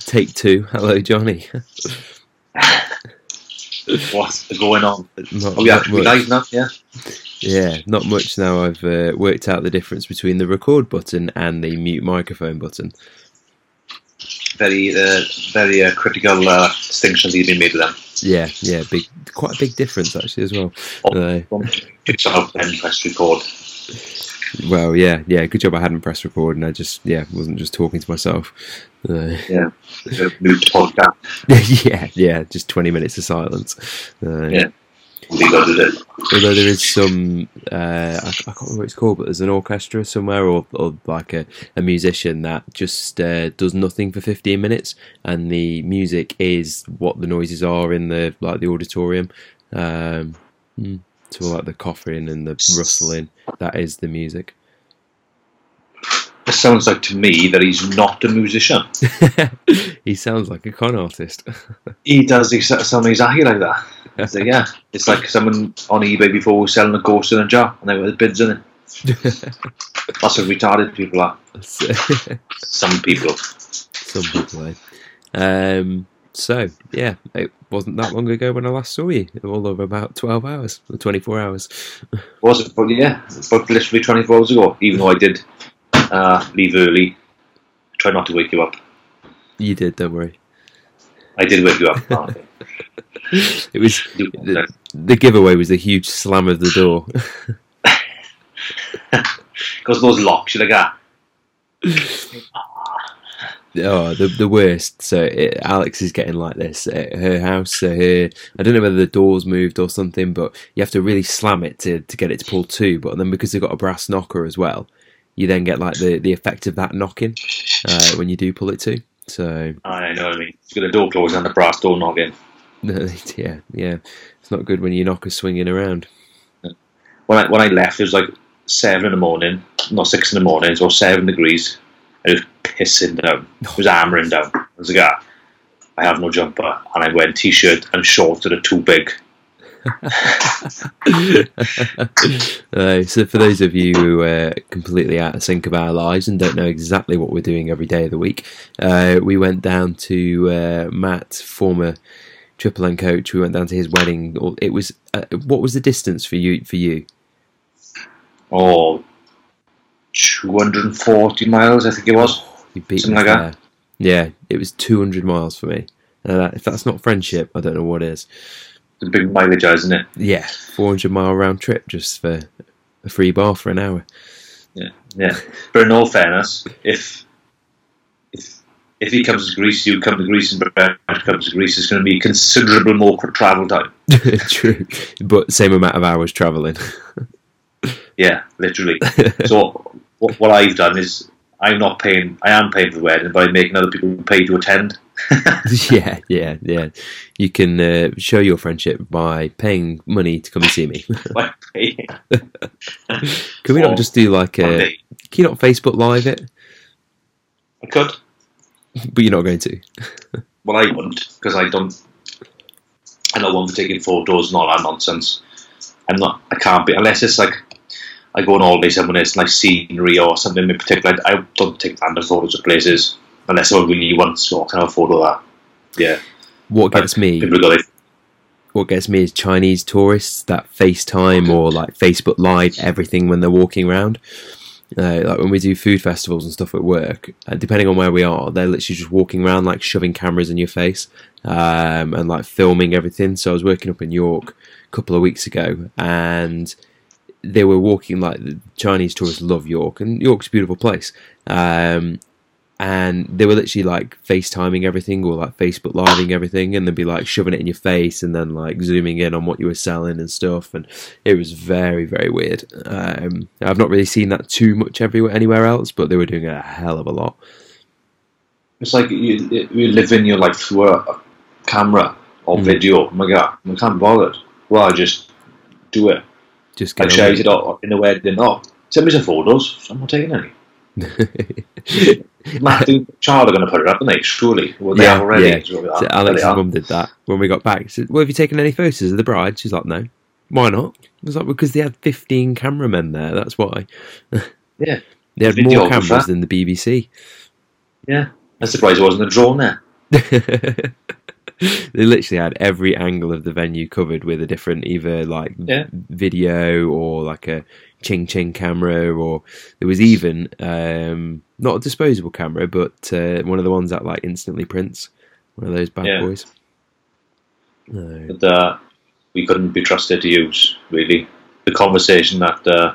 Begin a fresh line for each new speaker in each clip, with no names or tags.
Take two. Hello, Johnny.
What's going on?
Not,
Oh, yeah,
not
we
much.
live now, yeah.
Yeah, not much now. I've uh, worked out the difference between the record button and the mute microphone button.
Very, uh, very uh, critical uh, distinctions you've been made them.
Yeah, yeah, big, quite a big difference actually as well. Uh,
up and press record.
Well, yeah, yeah. Good job I hadn't pressed record and I just, yeah, wasn't just talking to myself. Uh,
Yeah. Podcast.
yeah, yeah, just twenty minutes of silence. Uh,
Yeah. We got to do it.
Although there is some, uh, I, I can't remember what it's called, but there's an orchestra somewhere or, or like a, a musician that just uh, does nothing for 15 minutes, and the music is what the noises are in the like the auditorium. Um, mm, so like the coughing and the rustling, that is the music.
It sounds like to me that he's not a musician.
he sounds like a con artist.
He does ex- sound exactly like that. So, yeah, it's like someone on eBay before was selling a ghost in a jar and they were bids in it. That's what retarded people are. Some people.
Some people, eh? Um, so yeah, it wasn't that long ago when I last saw you. All of about twelve hours, or twenty-four hours.
Was it? But yeah, about literally 24 hours ago. Even though I did uh, leave early, try not to wake you up.
You did, don't worry.
I did wake you up.
It was the, the giveaway was a huge slam of the door.
Because those locks, you're like, ah,
oh, the the worst. So it, Alex is getting like this at her house. So her, I don't know whether the doors moved or something, but you have to really slam it to to get it to pull to. But then because they've got a brass knocker as well, you then get like the the effect of that knocking uh, when you do pull it to. So
I know what I mean. It's got a door closed and a brass door knocking.
yeah, yeah, it's not good when your knocker's swinging around.
When I, when I left, it was like 7 in the morning, not 6 in the morning, it was 7 degrees. And it was pissing down. It was hammering down. I was like, ah, I have no jumper. And I went t shirt and shorts that are too big.
uh, so for those of you who are completely out of sync of our lives and don't know exactly what we're doing every day of the week, uh, we went down to uh, Matt, former Triple N coach. We went down to his wedding. It was uh, what was the distance for you? For you,
Oh, 240 miles, I think it was.
You beat
Something
me
like that.
Yeah, it was two hundred miles for me. Uh, if that's not friendship, I don't know what is.
The big mileage, isn't it?
Yeah, four hundred mile round trip just for a free bar for an hour.
Yeah, yeah. But in all fairness, if if if he comes to Greece, you come to Greece, and Brad comes to Greece, it's going to be considerable more travel time.
True, but same amount of hours traveling.
Yeah, literally. so what, what I've done is I'm not paying. I am paying for the wedding, but I'm making other people pay to attend.
yeah, yeah, yeah. You can uh, show your friendship by paying money to come and see me. Can we
Or
not just do like a?
day.
Can you not Facebook Live it?
I could.
But you're not going to.
Well, I wouldn't because I don't. I'm not one for taking photos and all that nonsense. I'm not. I can't be unless it's like I go on holiday somewhere it's like scenery or something in particular. I don't take random photos of places unless I really want to kind of photo of that. Yeah,
What gets me?
people got it.
What gets me is Chinese tourists that FaceTime or like Facebook Live everything when they're walking around. Uh, like when we do food festivals and stuff at work, uh, depending on where we are, they're literally just walking around like shoving cameras in your face um, and like filming everything. So I was working up in York a couple of weeks ago, and they were walking like the Chinese tourists love York, and York's a beautiful place. Um, and they were literally like FaceTiming everything or like Facebook living everything, and they'd be like shoving it in your face and then like zooming in on what you were selling and stuff. And it was very, very weird. Um, I've not really seen that too much everywhere, anywhere else, but they were doing a hell of a lot.
It's like you, you live in your life through a, camera or
Mm.
video. Oh my god, I can't bother. Well, I just do it.
Just
I shouted out in a the wedding. Oh, send me some photos. I'm not taking any. Matt and Charlie are going to put it up, aren't they? Surely. Well, they
Yeah,
have already.
yeah.
So,
So Alex's mum did that when we got back. She said, "Well, have you taken any photos of the bride?" She's like, "No." Why not? I was like, "Because they had fifteen cameramen there. That's why."
Yeah.
they had more cameras than the BBC.
Yeah. I'm surprised there wasn't a drone there.
they literally had every angle of the venue covered with a different either like
Yeah.
video or like a ching ching camera or there was even um, not a disposable camera but uh, one of the ones that like instantly prints one of those bad
Yeah.
boys no.
But uh, we couldn't be trusted to use, really. The conversation that uh,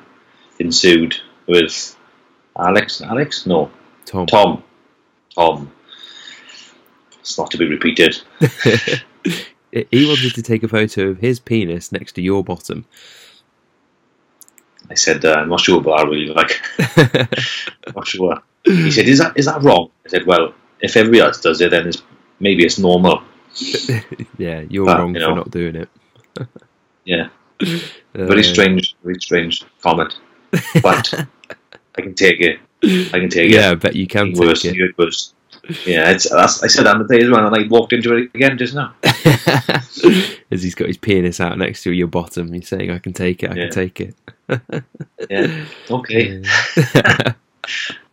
ensued with Alex, Alex? No,
Tom,
Tom. Tom. It's not to be repeated.
he wanted to take a photo of his penis next to your bottom
I said, uh, I'm not sure, but I really like. I'm not sure. He said, "Is that is that wrong?" I said, "Well, if everybody else does it, then it's, maybe it's normal."
yeah you're
But,
wrong
you
for not doing it
Yeah,
Uh,
very strange, very strange comment, but I can take it. I can take
yeah
it.
I bet you can
It
take
was,
it
it was. Yeah, it's, that's, I said that on the day as well, and I walked into it again just now.
As he's got his penis out next to your bottom, he's saying, "I can take it. I
Yeah.
can take it."
Yeah, okay.
Yeah.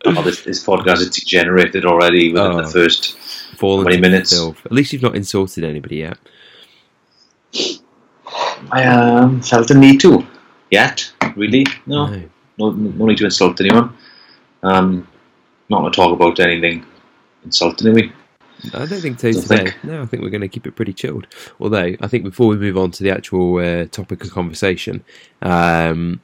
Oh, this, this podcast has degenerated already within
Oh.
the first.
Fallen
many
into
minutes?
filth. At least you've not insulted anybody yet.
I um, felt a need to. Yet, really? No,
No.
no, no need to insult anyone. Um, not to talk about anything insulting me.
I don't think so today.
think.
No, I think we're going to keep it pretty chilled. Although, I think before we move on to the actual uh, topic of conversation, um,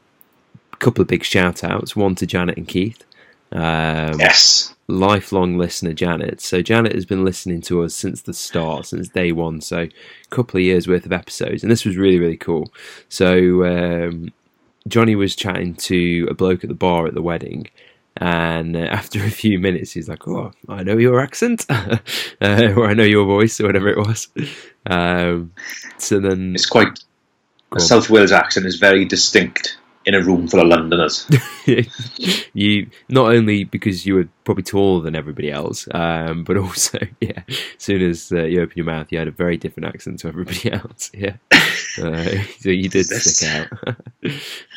a couple of big shout outs. One to Janet and Keith. Um,
Yes.
lifelong listener Janet. So Janet has been listening to us since the start, since day one. So a couple of years worth of episodes, and this was really really cool. So um, Johnny was chatting to a bloke at the bar at the wedding. And uh, after a few minutes, he's like, "Oh, I know your accent, uh, or I know your voice, or whatever it was." Um, so then,
It's quite. A. South Wales accent is very distinct in a room full of Londoners.
you not only because you were probably taller than everybody else, um, but also yeah, as soon as uh, you open your mouth, you had a very different accent to everybody else. Yeah, uh, so you did stick out.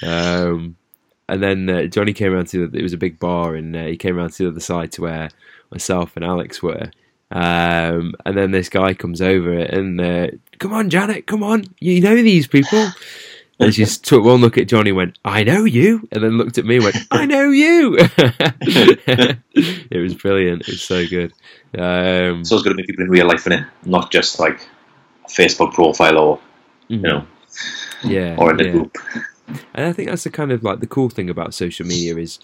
um, and then uh, Johnny came around to the, it was a big bar, and uh, he came around to the other side to where myself and Alex were. Um, and then this guy comes over and uh, come on, Janet, come on, you know these people. And she just took one look at Johnny and went, I know you. And then looked at me and went, I know you. it was brilliant. It was so good. Um,
so it's going to be people in real life in it, not just like a Facebook profile or you know
yeah.
or in a
yeah.
group.
And I think that's the kind of like the cool thing about social media is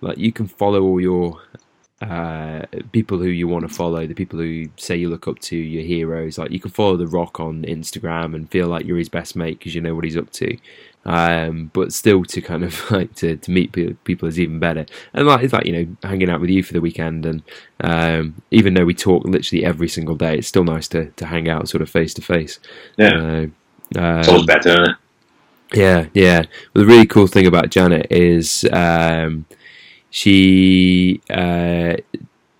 like you can follow all your uh, people who you want to follow, the people who say you look up to, your heroes. Like you can follow The Rock on Instagram and feel like you're his best mate because you know what he's up to. Um, but still, to kind of like to, to meet people is even better. And like it's like you know hanging out with you for the weekend, and um, even though we talk literally every single day, it's still nice to to hang out sort of face to face.
Yeah,
Uh,
it's always better?
Yeah, yeah. Well, the really cool thing about Janet is um, she uh,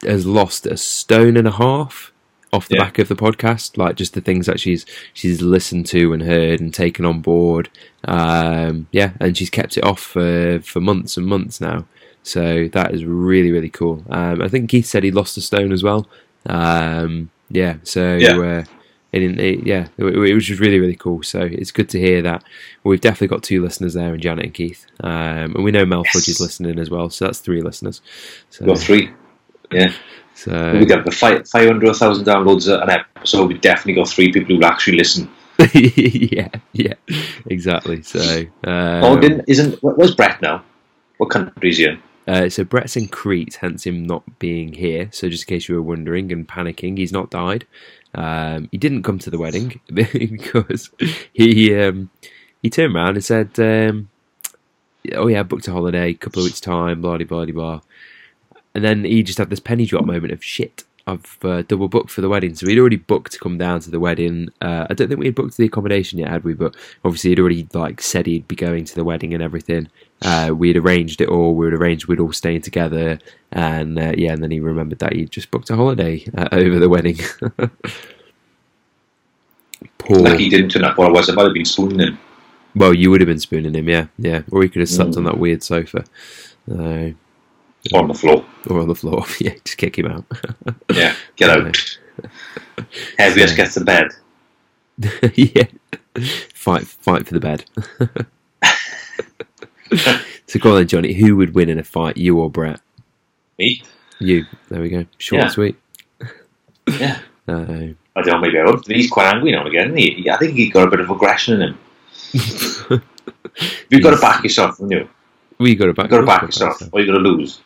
has lost a stone and a half off the
Yeah.
back of the podcast. Like just the things that she's she's listened to and heard and taken on board. Um, yeah, and she's kept it off for for months and months now. So that is really really cool. Um, I think Keith said he lost a stone as well. Um, yeah, so.
Yeah.
Uh, and it, yeah, it, was just really, really cool. So it's good to hear that we've definitely got two listeners there, and Janet and Keith, um, and we know Mel Fudge is listening as well. So that's three listeners. So,
Got three. Yeah,
so
we got the five five hundred thousand downloads an episode. We definitely got three people who will actually listen.
yeah, yeah, exactly. So, um,
oh, didn't isn't wh- where's Brett now? What country is he in?
uh, so Brett's in Crete, hence him not being here. So just in case you were wondering and panicking, he's not died. Um, he didn't come to the wedding because he um, he turned around and said, um, "Oh yeah, I booked a holiday, couple of weeks time, blah blah blah blah." And then he just had this penny drop moment of shit. I've uh, double booked for the wedding, so he'd already booked to come down to the wedding. Uh, I don't think we had booked the accommodation yet, had we? But obviously, he'd already like said he'd be going to the wedding and everything. Uh, we'd arranged it all. We'd arranged we'd all staying together, and uh, yeah, and then he remembered that he'd just booked a holiday uh, over the wedding. Poor.
Lucky he didn't turn up. Or I was about to been spooning him.
Well, you would have been spooning him, yeah, yeah, or he could have slept
Mm.
on that weird sofa. Uh,
on the floor.
or on the floor. yeah, just kick him out.
Yeah, get out. Heaviest gets the bed.
yeah, fight, fight for the bed. so go on then, Johnny. Who would win in a fight, you or Brett?
Me?
You. There we go. Short
Yeah.
and sweet.
Yeah.
Uh,
I don't know, maybe I would. He's quite angry now again. He, I think he's got a bit of aggression in him. You've got to back yourself, haven't you?
we got to back.
You've got to back
gotta
yourself, or you're going to lose.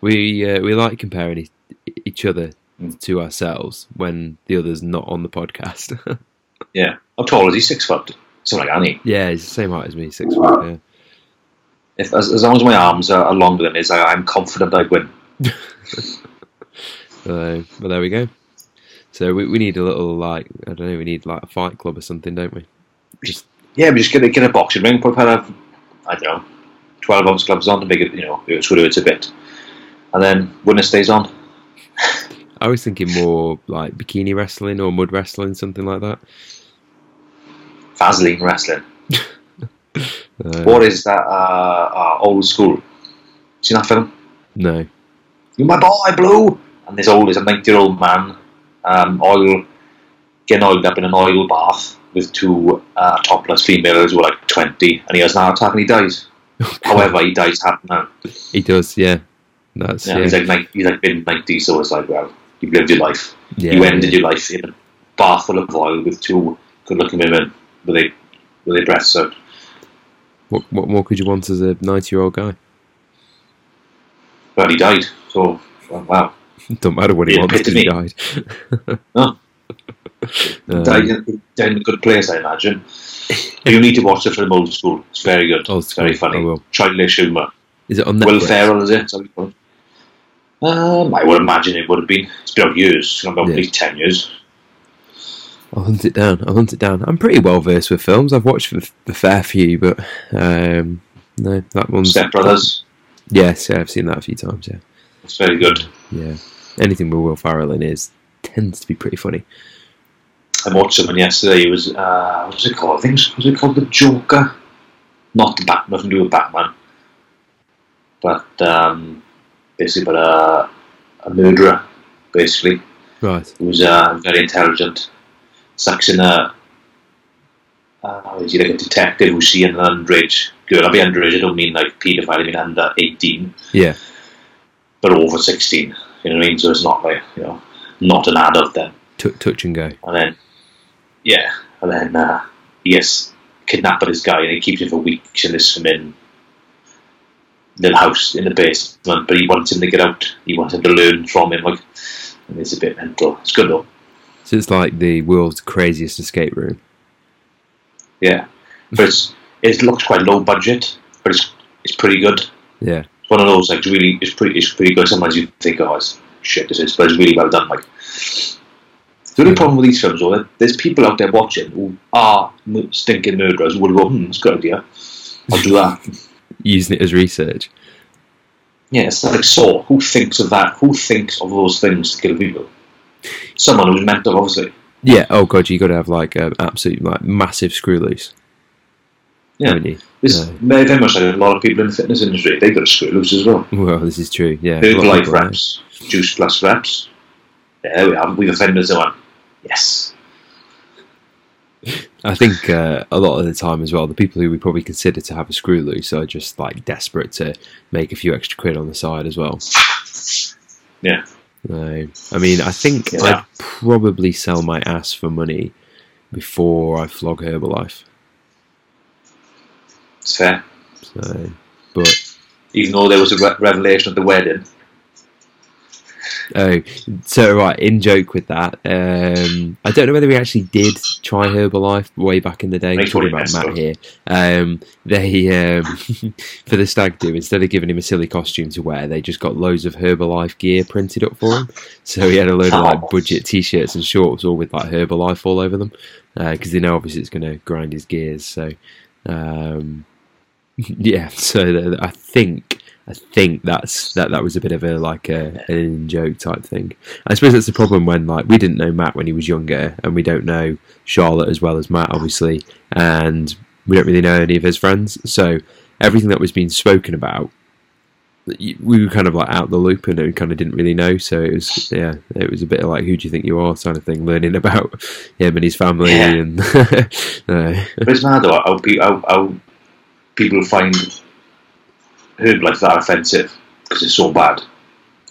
We uh, we like comparing e- each other
Mm.
to ourselves when the other's not on the podcast.
Yeah. How tall is he? Six foot? Something like that,
yeah, he's the same height as me, six foot. Yeah.
If, as, as long as my arms are, longer than his, I, I'm confident I'd win.
Uh, but there we go. So we, we need a little like I don't know. We need like a fight club or something, don't we?
Just Yeah, we just get a, get a boxing ring, put kind of, I don't know, 12 ounce gloves on to make it, you know, sort of hurts a bit. And then winner stays on.
I was thinking more like bikini wrestling or mud wrestling, something like that.
Vaseline wrestling.
Uh,
What is that uh, uh, old school? Seen that film?
No.
You my boy, Blue! And this old, is a 90 year old man, um, oil, getting oiled up in an oil bath with two uh, topless females who are like 20, and he has an heart attack and he dies. However, he dies happy now.
He does, yeah. That's
Yeah,
yeah.
He's like 90, he's like mid 90, so it's like, well, you've lived your life.
yeah,
you ended your life in a bath full of oil with two good looking women with their, with their breasts out.
What, what more could you want as a ninety-year-old guy?
Well, he died, so, well, wow.
Don't matter what he
Yeah,
wants he died.
No.
Um,
died, in, died in a good place, I imagine. you need to watch the film Old School. It's very good.
Old
it's very funny. Childish humour.
Is it on
Will Ferrell, is it? Is that what you call it? Um, I would imagine it would have been. It's been years. It's been about
Yeah.
at least 10 years.
I'll hunt it down. I'll hunt it down. I'm pretty well versed with films. I've watched the, fair few, but um, no, that one's
Step Brothers.
Yes, yeah, I've seen that a few times. Yeah,
It's very good.
yeah. Anything with Will Ferrell in is tends to be pretty funny.
I watched someone yesterday. It was, uh, what was it called? I think it was, was it called The Joker? Not the Batman, nothing to do with Batman. But um, basically, but a, a murderer, basically.
Right.
who's uh, very intelligent, sucks in a. Uh, is he like a detective who's seeing an underage girl? I'll be underage, I don't mean like paedophile, I mean under 18,
Yeah.
but over 16. You know what I mean? So it's not like, you know, not an adult then.
T- touch and go.
And then, yeah, and then uh, he gets kidnapped by this guy and he keeps him for weeks in this swimming little house in the basement, but he wants him to get out. He wants him to learn from him, like, and it's a bit mental. It's good though.
So it's like the world's craziest escape room.
Yeah, but it's it looks quite low budget, but it's it's pretty good.
Yeah.
It's one of those like it's really it's pretty it's pretty good. Sometimes you think, oh, it's shit, this is, but it's really well done. Like the only problem with these films, though, that there's people out there watching who are stinking murderers who will go, hmm, it's a good idea. I'll do that.
Using it as research.
yeah, it's like Saw. Who thinks of that? Who thinks of those things to kill people? Someone who's mental, obviously.
Yeah. Oh god, you got to have like an absolute like massive screw loose.
Yeah. It's
Yeah.
very, very much like a lot of people in the fitness industry. They got a screw loose as well.
Well, this is true. Yeah. a lot of
Herbalife
people, yeah.
reps, juice plus reps. There we have. We've offended someone. Yes.
I think uh, a lot of the time as well, the people who we probably consider to have a screw loose are just like desperate to make a few extra quid on the side as well.
Yeah.
No, I mean, I think
Yeah.
I'd probably sell my ass for money before I flog Herbalife.
It's fair.
So, but
Even though there was a re- revelation at the wedding.
Oh, so right, in joke with that, um, I don't know whether we actually did try Herbalife way back in the day.
Make
Talking about Matt
messed
here, um, they um, for the stag do instead of giving him a silly costume to wear, they just got loads of Herbalife gear printed up for him. So he had a load of like budget t-shirts and shorts, all with like Herbalife all over them, because they know obviously it's going to grind his gears. So. Um, yeah, so th- I think I think that's that that was a bit of a like a an in joke type thing. I suppose that's the problem when like we didn't know Matt when he was younger, and we don't know Charlotte as well as Matt, obviously, and we don't really know any of his friends. So everything that was being spoken about we were kind of like out the loop and we kind of didn't really know. So it was yeah, it was a bit of like who do you think you are kind of thing, learning about him and his family
Yeah.
and uh,
But it's mad though how, pe- how, how people find Herbalife that offensive because it's so bad,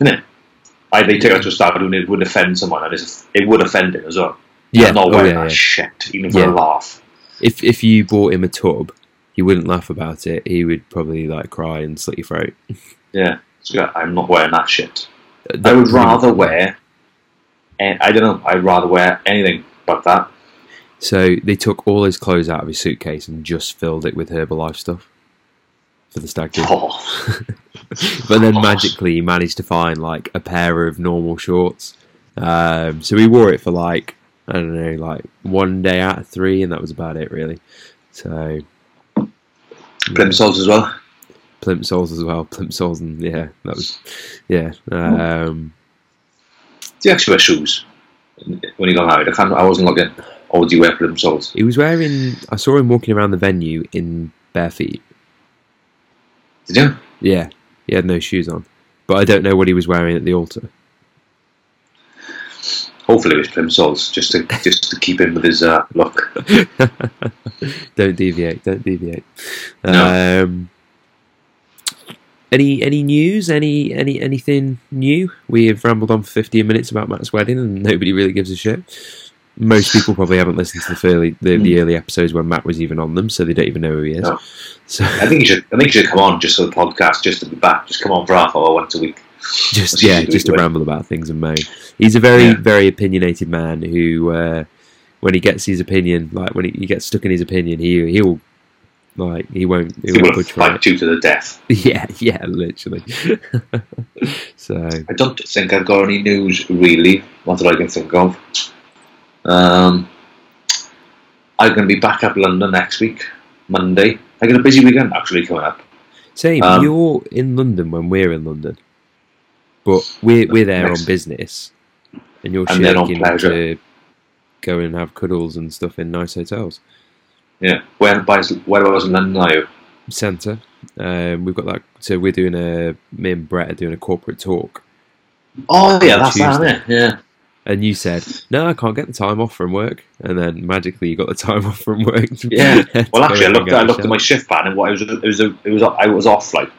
isn't it? I they take it to a start and it would offend someone, and it's, it would offend him as well.
yeah,
I'm not
oh,
wearing
yeah,
that
yeah.
shit, even for
Yeah.
a laugh.
If if you bought him a tub, he wouldn't laugh about it. He would probably like cry and slit your throat.
Yeah, so I'm not wearing that shit. I would rather wear, I don't know, I'd rather wear anything but that.
So they took all his clothes out of his suitcase and just filled it with Herbalife stuff for the stag do.
Oh,
But then magically he managed to find like a pair of normal shorts. Um, so he wore it for like I don't know, like one day out of three, and that was about it really. So
plimsolls as well.
plimsolls as well, plimsolls, and yeah, that was yeah. Um,
Do you actually wear shoes when you got married? I can't. I wasn't looking. Or do you wear plimsolls?
he was wearing. I saw him walking around the venue in bare feet.
Did you?
Yeah, he had no shoes on, but I don't know what he was wearing at the altar.
Hopefully it was plimsolls, just to just to keep him with his uh, look.
don't deviate. Don't deviate.
No.
Um, any any news? Any any anything new? We have rambled on for fifteen minutes about Matt's wedding, and nobody really gives a shit. Most people probably haven't listened to the early the, the early episodes when Matt was even on them, so they don't even know who he is.
No.
So
I think you should. I think you should come on just for the podcast, just to be back. Just come on for half hour once a week.
just yeah, just to ramble about things and moan. He's a very
Yeah.
very opinionated man who, uh, when he gets his opinion, like when he, he gets stuck in his opinion, he he'll like he won't he
He
won't
will fight you to the death.
Yeah, yeah, literally. so
I don't think I've got any news really. What that I can think of. Um, I'm going to be back up London next week, Monday. I got a busy weekend actually coming up.
same.
Um,
you're in London when we're in London, but we're we're there
Next-
on business, and you're
And
shaking to go and have cuddles and stuff in nice hotels.
Yeah. Where, where I was in London, are you?
Centre. Um, we've got that. So we're doing a. Me and Brett are doing a corporate talk,
Oh yeah, that's that,
Tuesday.
it? Yeah.
And you said, "No, I can't get the time off from work," and then magically you got the time off from work.
Yeah. Well, actually, I looked. I looked at my shift plan, and what I was, it was, it was, I was off like,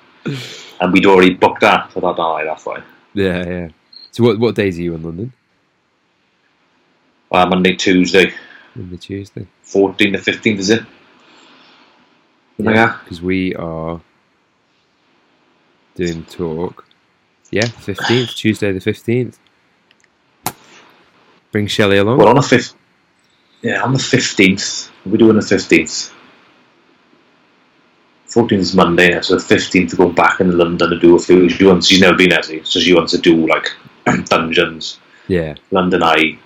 and we'd already booked that. So I thought, oh, that's fine.
Yeah, yeah. So what what days are you in London?
Uh, Monday, Tuesday,
Monday, Tuesday.
14th to 15th, is it? Yeah,
because we are doing talk. Yeah, fifteenth, Tuesday the fifteenth. Bring Shelley along.
Well, on the fifth, yeah, on the fifteenth, we're doing the fifteenth. Fourteenth is Monday, so the fifteenth to go back in London to do a few. She wants, she's never been there, so she wants to do like dungeons,
yeah,
London Eye,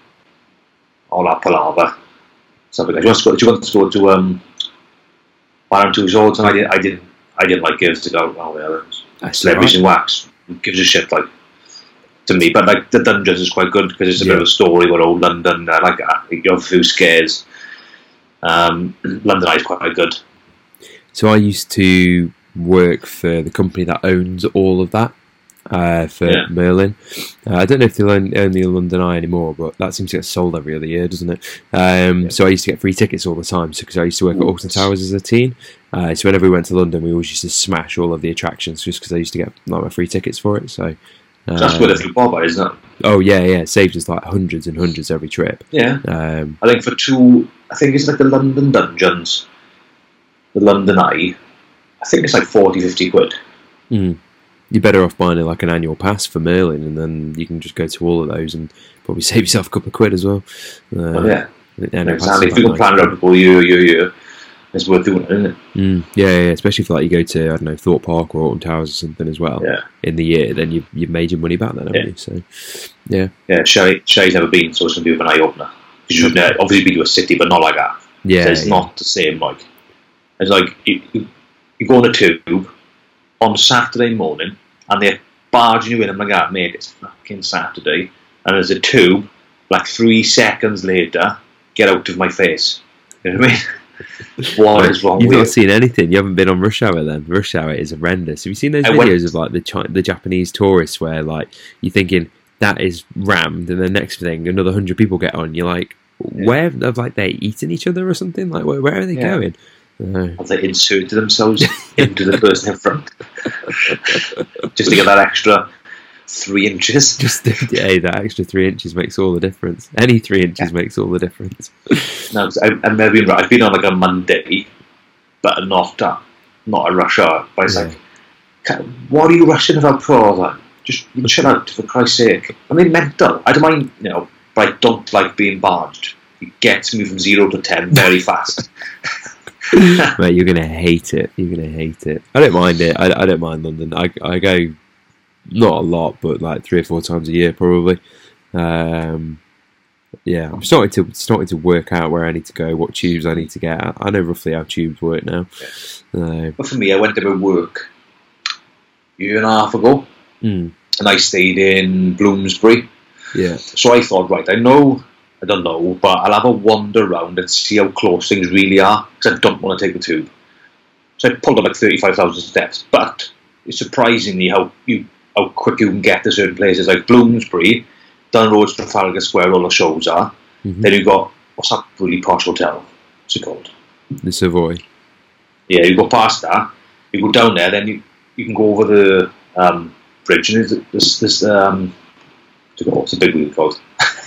all that palaver, something like. She wants to go. She wants to go to um, Madame Tussauds, and I didn't, I didn't, I didn't like girls to go. Oh yeah, celebrities in wax. Gives a shit like to me, but like the dungeons is quite good because it's a bit of a story about old London. I like. You have a few scares. Um, London Eye is quite good.
So I used to work for the company that owns all of that uh, for
Yeah.
Merlin. Uh, I don't know if they own, own the London Eye anymore, but that seems to get sold every other year, doesn't it? Um,
Yeah.
So I used to get free tickets all the time because I used to work at
Ooh.
Alton Towers as a teen. Uh, so whenever we went to London, we always used to smash all of the attractions just because I used to get like my free tickets for it. So.
That's
um,
where the football by, isn't it?
Oh yeah, yeah. It saved us like hundreds and hundreds every trip.
Yeah,
Um,
I think for two, I think it's like the London Dungeons, the London Eye. I think it's like 40, 50 quid.
mm, you're better off buying like an annual pass for Merlin, and then you can just go to all of those and probably save yourself a couple of quid as well. Uh,
But yeah,
the annual pass
exactly. If you can plan it out before year, year, year, it's worth doing it, isn't it?
Mm, yeah, yeah, especially if like you go to I don't know Thorpe Park or Alton Towers or something as well
Yeah.
in the year, then you've you've made your money back then, haven't
Yeah.
you? So yeah,
Yeah, Shay's never been, so it's going to be an eye opener. Because you've never, obviously been to a city, but not like that.
yeah,
So it's
yeah.
not the same. Like it's like you, you, you go on a tube on Saturday morning, and they're barging you in. I'm like, ah, mate, it's fucking Saturday, and there's a tube. Like three seconds later, get out of my face. You know what I mean? What is wrong
You've not seen anything. You haven't been on Rush Hour then. Rush Hour is horrendous. Have you seen those videos of like the Chi- the Japanese tourists where like you're thinking that is rammed, and the next thing another hundred people get on. You're like, where have like they eating each other or something? Like where, where are they
Yeah.
going? Uh,
Have they inserted themselves into the person in front just to get that extra three inches?
just hey, that extra three inches makes all the difference. Any three inches makes all the difference.
No, I, I've been. I've been on like a Monday, but uh, not a, not a rush hour. But it's
Yeah.
like, "Ca- what are you rushing about for? Like, just chill out for Christ's sake. I mean, mental. I don't mind, you know, but I don't like being barged. It gets me from zero to ten very fast.
Mate, you're gonna hate it. You're gonna hate it. I don't mind it. I, I don't mind London. I I go not a lot, but like three or four times a year probably. Um, yeah, I'm starting to starting to work out where I need to go, what tubes I need to get. I, I know roughly how tubes work now. Uh,
but for me, I went to my work a year and a half ago,
mm,
and I stayed in Bloomsbury.
yeah,
So I thought, right, I know, I don't know, but I'll have a wander around and see how close things really are because I don't want to take the tube. So I pulled up like thirty-five thousand steps, but it's surprisingly how you how quick you can get to certain places like Bloomsbury, down roads to Trafalgar Square, all the shows are.
Mhm.
Then you got what's that really posh hotel? What's it called?
the Savoy.
Yeah, you go past that, you go down there, then you, you can go over the um, bridge, and there's this this um, what's it called? what's the big wheel called?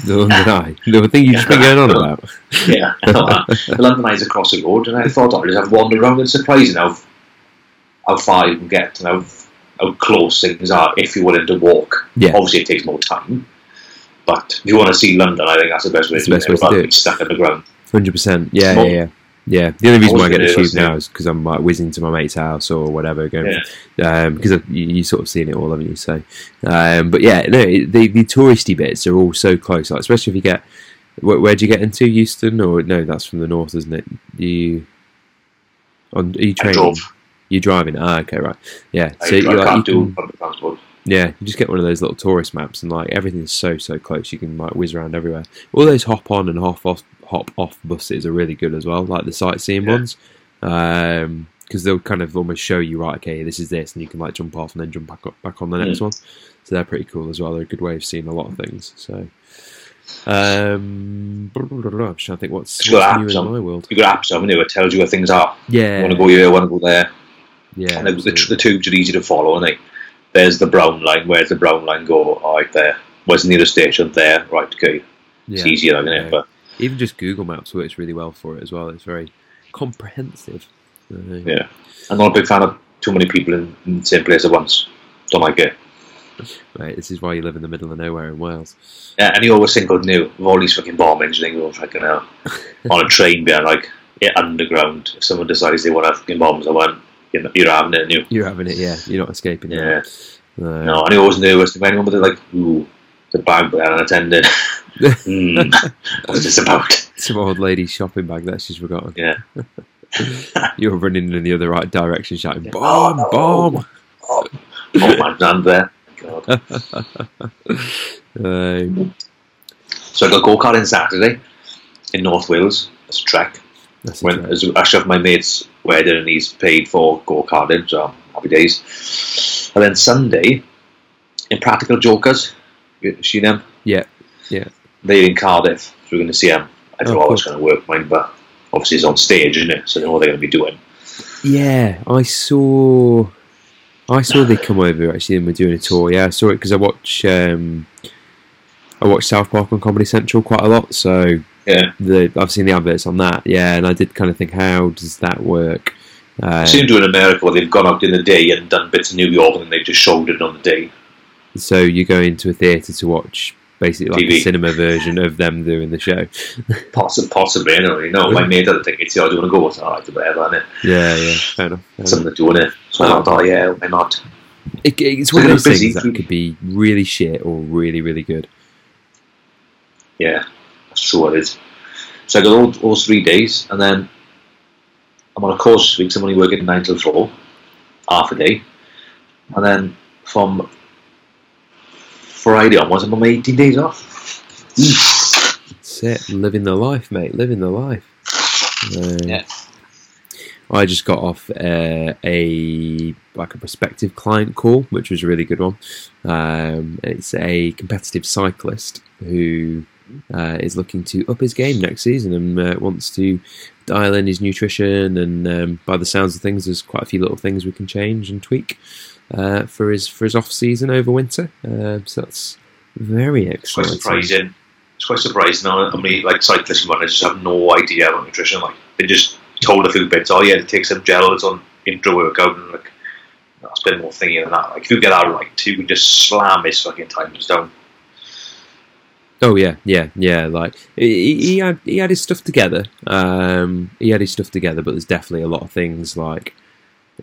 The London Eye. The thing you've just been going on about.
Yeah, the London Eye's across the road, and I thought I'd just have wandered around. It's surprising how how far you can get and how how close things are if you're willing to walk.
Yeah.
Obviously, it takes more time, but if you want to see London, I think that's the best way to
the
do
best
it.
way to do it.
stuck in the ground.
Hundred percent. Yeah, yeah, yeah. Yeah, the only reason why I get
Always
tube now is because I'm like whizzing to my mate's house or whatever, going
Yeah.
because you, you sort of seen it all, haven't you? So, um, but yeah, no, the the touristy bits are all so close, like, especially if you get where, where'd you get into Euston or no, that's from the north, isn't it? You on are you
I
training?
Drove.
You driving? Ah, okay, right. Yeah,
I,
so
I
you like
can't do
can,
public transport.
yeah, you just get one of those little tourist maps, and like everything's so so close. You can like whiz around everywhere. All those hop on and hop off hop off buses are really good as well, like the sightseeing
Yeah.
ones, because they'll kind of almost show you right. Okay, this is this, and you can like jump off and then jump back up, back on the next one. So they're pretty cool as well. They're a good way of seeing a lot of things. So. Um, blah, blah, blah. I'm trying to think what's, what's new in
on.
my world.
You got apps, haven't you? It tells you where things are.
Yeah,
You want to go here, want to go there.
Yeah,
and the, the, the tubes are easy to follow, and they there's the brown line. Where's the brown line go? All right, there. Where's the nearest station? There. Right, okay. It's
Yeah.
easier, isn't it?
Yeah.
But
Even just Google Maps works really well for it as well. It's very comprehensive. Uh,
yeah, I'm not a big fan of too many people in, in the same place at once. Don't like it.
Right, this is why you live in the middle of nowhere in Wales.
Yeah, and you always think, oh, new, with all these fucking bomb you go, fucking hell. On a train being like, yeah, underground. If someone decides they want to fucking bombs, I want, you know, you're having it, and you.
You're having it, yeah. You're not escaping it.
Yeah.
Uh,
No, and you're always nervous. If anyone would like, ooh, the bag there unattended. Hmm, what's this about?
Some old lady's shopping bag that she's forgotten.
Yeah.
You're running in the other right direction, shouting,
Yeah.
"Bomb!
Oh,
Bomb!"
Oh, my hand there. God.
Um,
So I got go karting Saturday in North Wales. It's a trek.
that's a
When
joke.
as I shoved my mate's wedding and he's paid for go karting, so happy days. And then Sunday Impractical Jokers, you seen them?
Yeah, yeah.
They're in Cardiff, so we're going to see them. I
Oh,
don't know how it's going to work, mine, but obviously it's on stage, isn't it? So they know what they're going to be doing.
Yeah, I saw. I saw they come over actually, and we're doing a tour. Yeah, I saw it because I watch. Um, I watch South Park on Comedy Central quite a lot, so
Yeah.
the I've seen the adverts on that. Yeah, and I did kind of think, how does that work? Uh,
I've seen them do in America where they've gone out in the day and done bits of New York and they've just showed it on the day.
so you go into a theatre to watch basically like a cinema version of them doing the show.
Possibly, possibly, I don't really know. My mate had a ticket, so do you want to go? It's whatever, innit?
Yeah, yeah, fair enough. fair.
Something to doing it. So I thought, oh, yeah, why not?
It, it's one of those things that could be really shit or really, really good.
Yeah, that's true, it is. So I got all, all three days, and then I'm on a course this week, so I'm only working 9 till 4, half a day. And then from Friday onwards, I'm on my 18 days off.
That's it. Living the life, mate. Living the life. Uh,
Yeah.
I just got off uh, a like a prospective client call, which was a really good one. Um, it's a competitive cyclist who uh, is looking to up his game next season and uh, wants to dial in his nutrition. And um, by the sounds of things, there's quite a few little things we can change and tweak uh, for his for his off season over winter. Uh, so that's very exciting.
Quite surprising. It's quite surprising how many like cyclists and runners just have no idea about nutrition. Like they just told a few bits. Oh yeah, to take some gels on intra workout and like that's a bit more thingy than that. Like if you get that right, you can just slam his fucking times down.
Oh yeah, yeah, yeah. Like he, he had he had his stuff together. Um, he had his stuff together, but there's definitely a lot of things like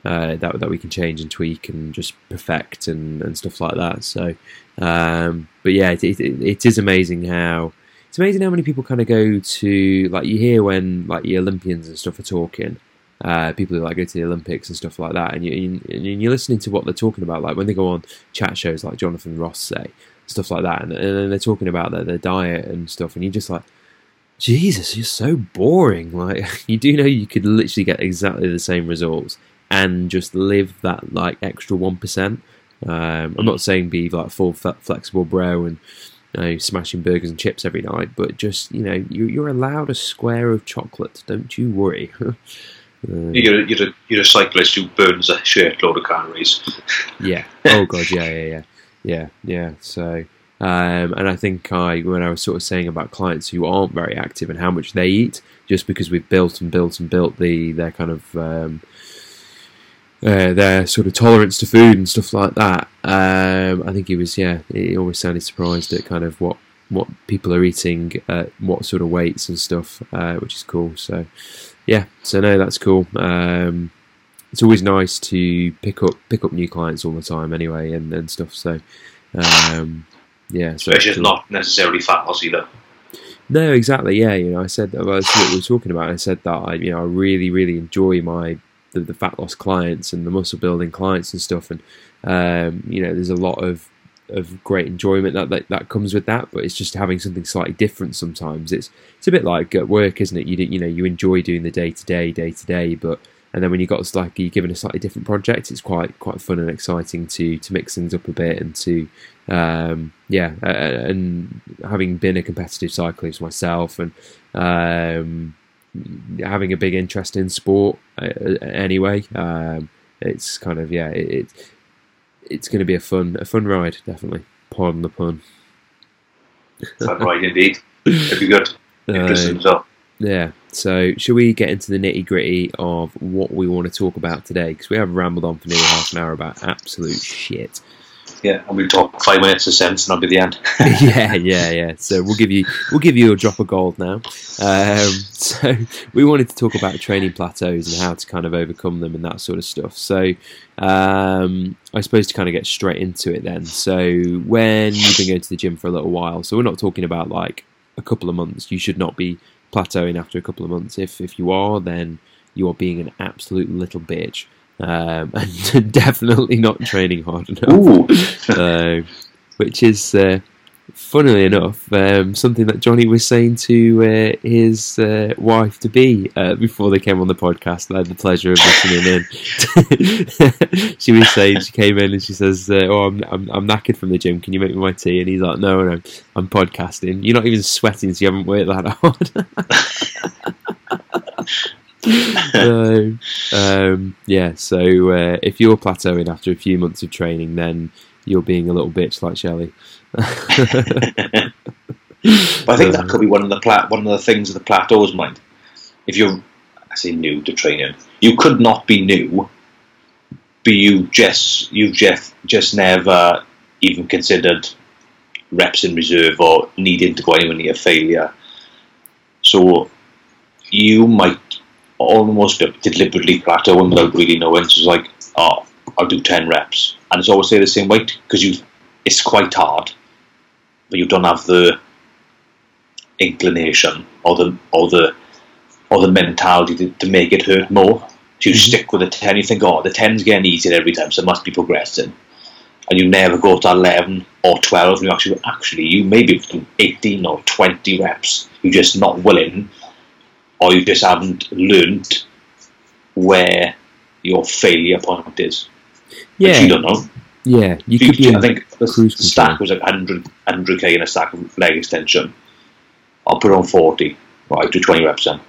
uh, that that we can change and tweak and just perfect and, and stuff like that. So, um, but yeah, it, it, it is amazing how it's amazing how many people kind of go to like you hear when like the Olympians and stuff are talking. Uh, people who like go to the Olympics and stuff like that, and, you, and you're listening to what they're talking about. Like when they go on chat shows, like Jonathan Ross say, stuff like that, and, and they're talking about their, their diet and stuff, and you're just like, Jesus, you're so boring. Like you do know you could literally get exactly the same results and just live that like extra one percent. Um, I'm not saying be like full flexible bro and you know, smashing burgers and chips every night, but just you know you, you're allowed a square of chocolate. Don't you worry. uh,
you're, you're, a, you're a cyclist who burns a shitload of calories.
yeah. Oh god. Yeah. Yeah. Yeah yeah, yeah. So, um, and I think I, when I was sort of saying about clients who aren't very active and how much they eat, just because we've built and built and built the their kind of um, uh, their sort of tolerance to food and stuff like that. Um, I think he was, yeah, he always sounded surprised at kind of what what people are eating, at what sort of weights and stuff, uh, which is cool. So, yeah, so no, that's cool. Um, it's always nice to pick up pick up new clients all the time anyway and, and stuff. So um, yeah,
so it's just not necessarily fat loss either.
No, exactly. Yeah, you know, I said that. Well, that's what we were talking about. I said that I, you know, I really, really enjoy my the, the fat loss clients and the muscle building clients and stuff. And um, you know, there's a lot of of great enjoyment that, that that comes with that. But it's just having something slightly different. Sometimes it's it's a bit like at work, isn't it? You you know, you enjoy doing the day to day, day to day, but and then when you got like you're given a slightly different project, it's quite quite fun and exciting to to mix things up a bit and to um, yeah, uh, and having been a competitive cyclist myself and um, having a big interest in sport uh, anyway, um, it's kind of yeah, it, it it's going to be a fun a fun ride definitely. Pardon the pun.
Fun ride indeed. It'd be good. Interesting uh, so.
Yeah. So, shall we get into the nitty gritty of what we want to talk about today? Because we have rambled on for nearly half an hour about absolute shit.
Yeah, and we'll talk five minutes of sense, and that'll be the end.
yeah, yeah, yeah. So we'll give you we'll give you a drop of gold now. Um, so we wanted to talk about training plateaus and how to kind of overcome them and that sort of stuff. So um, I suppose to kind of get straight into it then. So when you've been going to the gym for a little while, so we're not talking about like a couple of months. You should not be plateauing after a couple of months. If if you are, then you are being an absolute little bitch, um, and definitely not training hard enough. uh, which is uh, funnily enough, um, something that Johnny was saying to uh, his uh, wife to be uh, before they came on the podcast. I had the pleasure of listening in. she was saying she came in and she says, uh, "Oh, I'm, I'm, I'm knackered from the gym. Can you make me my tea?" And he's like, "No, no, I'm podcasting. You're not even sweating, so you haven't worked that hard." so, um, yeah, so uh, if you're plateauing after a few months of training, then you're being a little bitch like Shelley.
But I think that could be one of the pla- one of the things of the plateaus mind. If you're, I say new to training, you could not be new, but you just you just just never even considered reps in reserve or needing to go anywhere near failure. So you might almost deliberately plateau without really knowing. So it's like, oh, I'll do ten reps, and it's always stay the same weight because you it's quite hard but you don't have the inclination or the or the or the mentality to, to make it hurt more. So you mm-hmm. stick with the ten, you think, oh, the ten's getting easier every time, so it must be progressing. And you never go to eleven or twelve, and you actually actually you maybe do eighteen or twenty reps. You're just not willing, or you just haven't learned where your failure point is.
Yeah,
Which you don't know.
Yeah. You could be.
I think the stack was like 100, 100k in a stack of leg extension. I'll put on 40, right, do 20 reps then.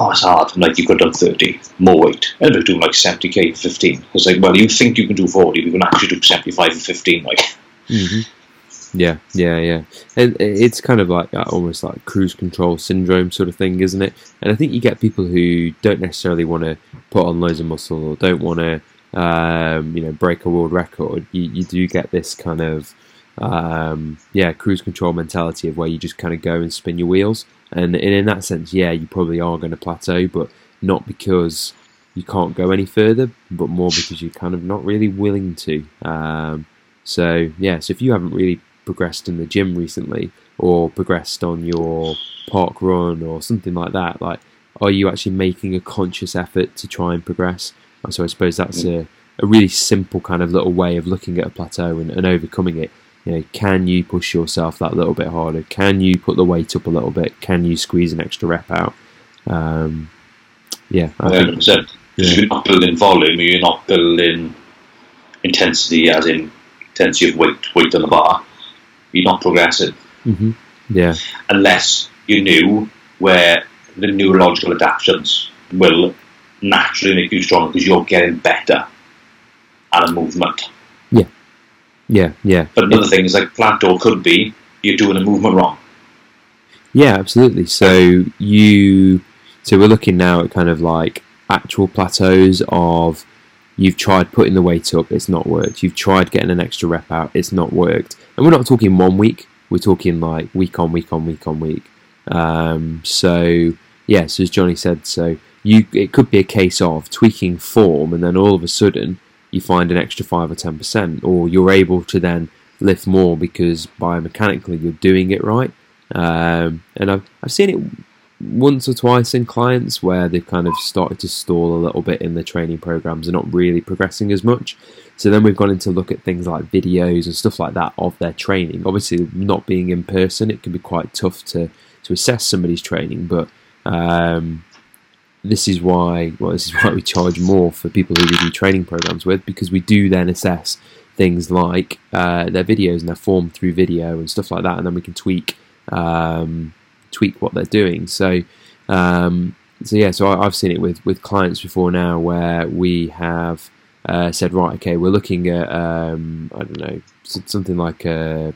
Oh, it's hard. I'm like, you could have done 30, more weight. Ended up doing like 70k for 15. It's like, well, you think you can do 40, but you can actually do 75 for 15. Like,
hmm Yeah, yeah, yeah. And it's kind of like almost like cruise control syndrome sort of thing, isn't it? And I think you get people who don't necessarily want to put on loads of muscle or don't want to, um, you know, break a world record. You, you do get this kind of, um, yeah, cruise control mentality of where you just kind of go and spin your wheels. And, and in that sense, yeah, you probably are going to plateau, but not because you can't go any further, but more because you're kind of not really willing to. Um, so yeah, so if you haven't really progressed in the gym recently or progressed on your park run or something like that, like are you actually making a conscious effort to try and progress? And So I suppose that's a, a really simple kind of little way of looking at a plateau and, and overcoming it. You know, can you push yourself that little bit harder? Can you put the weight up a little bit? Can you squeeze an extra rep out? Um, yeah, I think
100%. Because
Yeah.
you're not building volume, you're not building intensity, as in intensity of weight, weight on the bar. You're not progressing.
hmm yeah,
unless you knew where the neurological adaptations will naturally make you stronger because you're getting better at a movement.
yeah, yeah. Yeah.
But another thing is like plateau could be you're doing a movement wrong.
Yeah, absolutely. So you, so we're looking now at kind of like actual plateaus of you've tried putting the weight up, it's not worked. You've tried getting an extra rep out, it's not worked. And we're not talking one week. We're talking like week on week on week on week. Um, so yeah, so as Johnny said, so you it could be a case of tweaking form, and then all of a sudden you find an extra five or ten percent, or you're able to then lift more because biomechanically you're doing it right. Um, and I've, I've seen it once or twice in clients where they've kind of started to stall a little bit in their training programs and not really progressing as much. So then we've gone into look at things like videos and stuff like that of their training. Obviously, not being in person, it can be quite tough to, to assess somebody's training, but um, this is why well, this is why we charge more for people who we do training programs with because we do then assess things like uh, their videos and their form through video and stuff like that, and then we can tweak um, tweak what they're doing. So, um, so yeah, so I, I've seen it with with clients before now where we have uh, said, right, okay, we're looking at um, I don't know something like a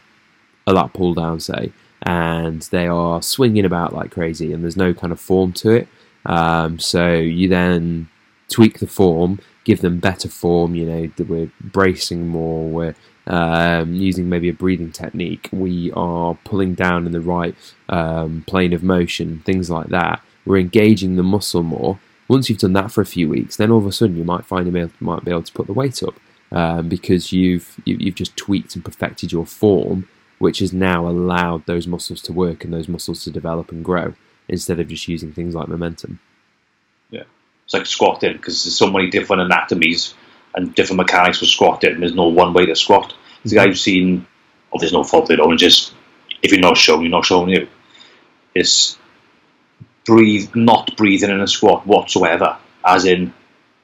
a lat pull down, say, and they are swinging about like crazy, and there's no kind of form to it. Um, so you then tweak the form, give them better form. You know, that we're bracing more, we're um, using maybe a breathing technique. We are pulling down in the right um, plane of motion, things like that. We're engaging the muscle more. Once you've done that for a few weeks, then all of a sudden you might find you might be able to put the weight up um, because you've you, you've just tweaked and perfected your form, which has now allowed those muscles to work and those muscles to develop and grow instead of just using things like momentum.
Yeah, it's like squatting because there's so many different anatomies and different mechanics for squatting. There's no one way to squat. The I've seen, oh, there's no fault there. Only just if you're not shown, you're not showing you. It's breathe, not breathing in a squat whatsoever, as in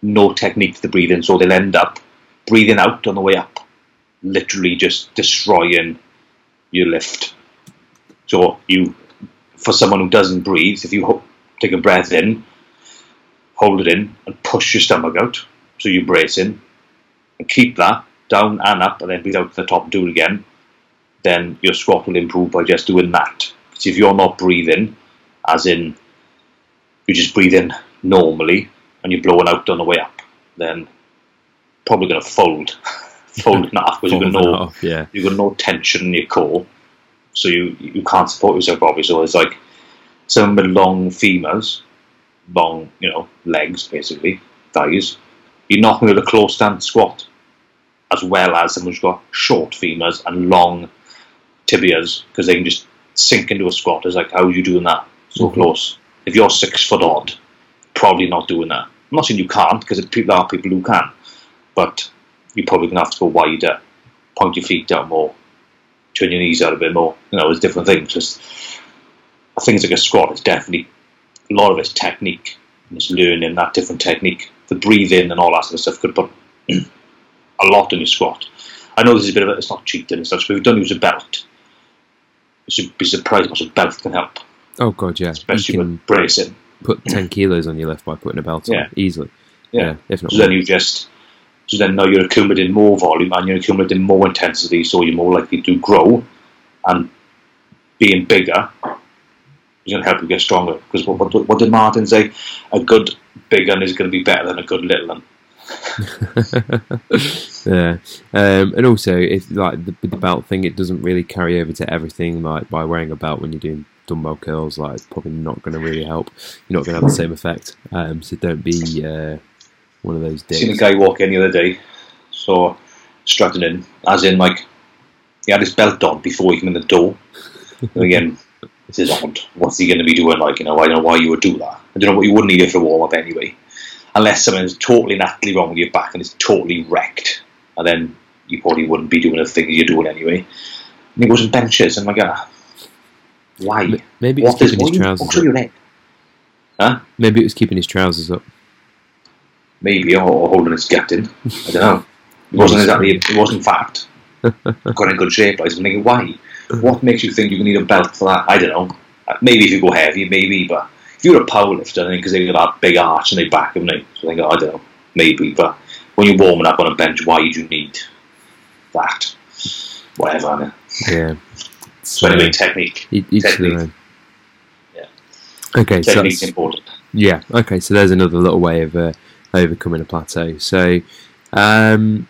no technique to the breathing. So they'll end up breathing out on the way up, literally just destroying your lift. So you, for someone who doesn't breathe, if you ho- take a breath in, hold it in, and push your stomach out, so you brace in, and keep that down and up, and then breathe out to the top and do it again, then your squat will improve by just doing that. Because if you're not breathing, as in you just breathe in normally and you're blowing out on the way up, then probably going to fold, fold in half because you've got no
Off, yeah.
you've got no tension in your core, so you you can't support yourself properly. So it's like someone with long femurs, long you know legs basically, thighs. You're not going to do a close stance squat, as well as someone who's got short femurs and long tibias because they can just sink into a squat. It's like how are you doing that so
Mhm.
close? If you're six foot odd, probably not doing that. I'm not saying you can't because there are people who can, but you're probably going to have to go wider, point your feet down more, turn your knees out a bit more. You know, there's different things. Just things like a squat is definitely a lot of it's technique and just learning that different technique, the breathing and all that sort of stuff could put a lot in your squat. I know this is a bit of a, it's not cheating and such, but if you don't use a belt, you should be surprised how much a belt can help,
Oh god, yeah.
especially
you can
with bracing.
put ten kilos on your lift by putting a belt
Yeah.
on easily.
Yeah.
if not.
So then you just, so then now you're accumulating more volume and you're accumulating more intensity, so you're more likely to grow, and being bigger is going to help you get stronger. Because what, what, what did Martin say? A good big one is going to be better than a good little one.
yeah, um, and also if like the, the belt thing, it doesn't really carry over to everything. Like by wearing a belt when you're doing dumbbell curls, like it's probably not going to really help. You're not going to have the same effect. Um, so don't be uh, one of those dicks.
seen a guy walk in the other day, so strutting in, as in like he had his belt on before he came in the door. and again, this is odd. What's he going to be doing? Like, you know, I don't know why you would do that. I don't know what you wouldn't need it for a warm up anyway, unless something's totally naturally wrong with your back and it's totally wrecked, and then you probably wouldn't be doing the things you're doing anyway. And he goes and benches, and I'm like, ah, why?
Maybe it was
What is
keeping
what
his trousers
what's
up.
your? Huh?
Maybe it was keeping his trousers up.
Maybe or, or holding his gut in. I don't know. It wasn't exactly. It wasn't fat. Got in good shape. I was thinking, why? What makes you think you need a belt for that? I don't know. Uh, Maybe if you go heavy, maybe. But if you're a powerlifter, I think because they've got that big arch in their back, haven't they? So I think, I don't know. Maybe. But when you're warming up on a bench, why do you need that? Whatever. I mean.
Yeah.
So anyway, technique.
Each
technique. Yeah.
Okay, so
Technique's
that's,
important.
yeah. Okay, so there's another little way of uh, overcoming a plateau. So, um,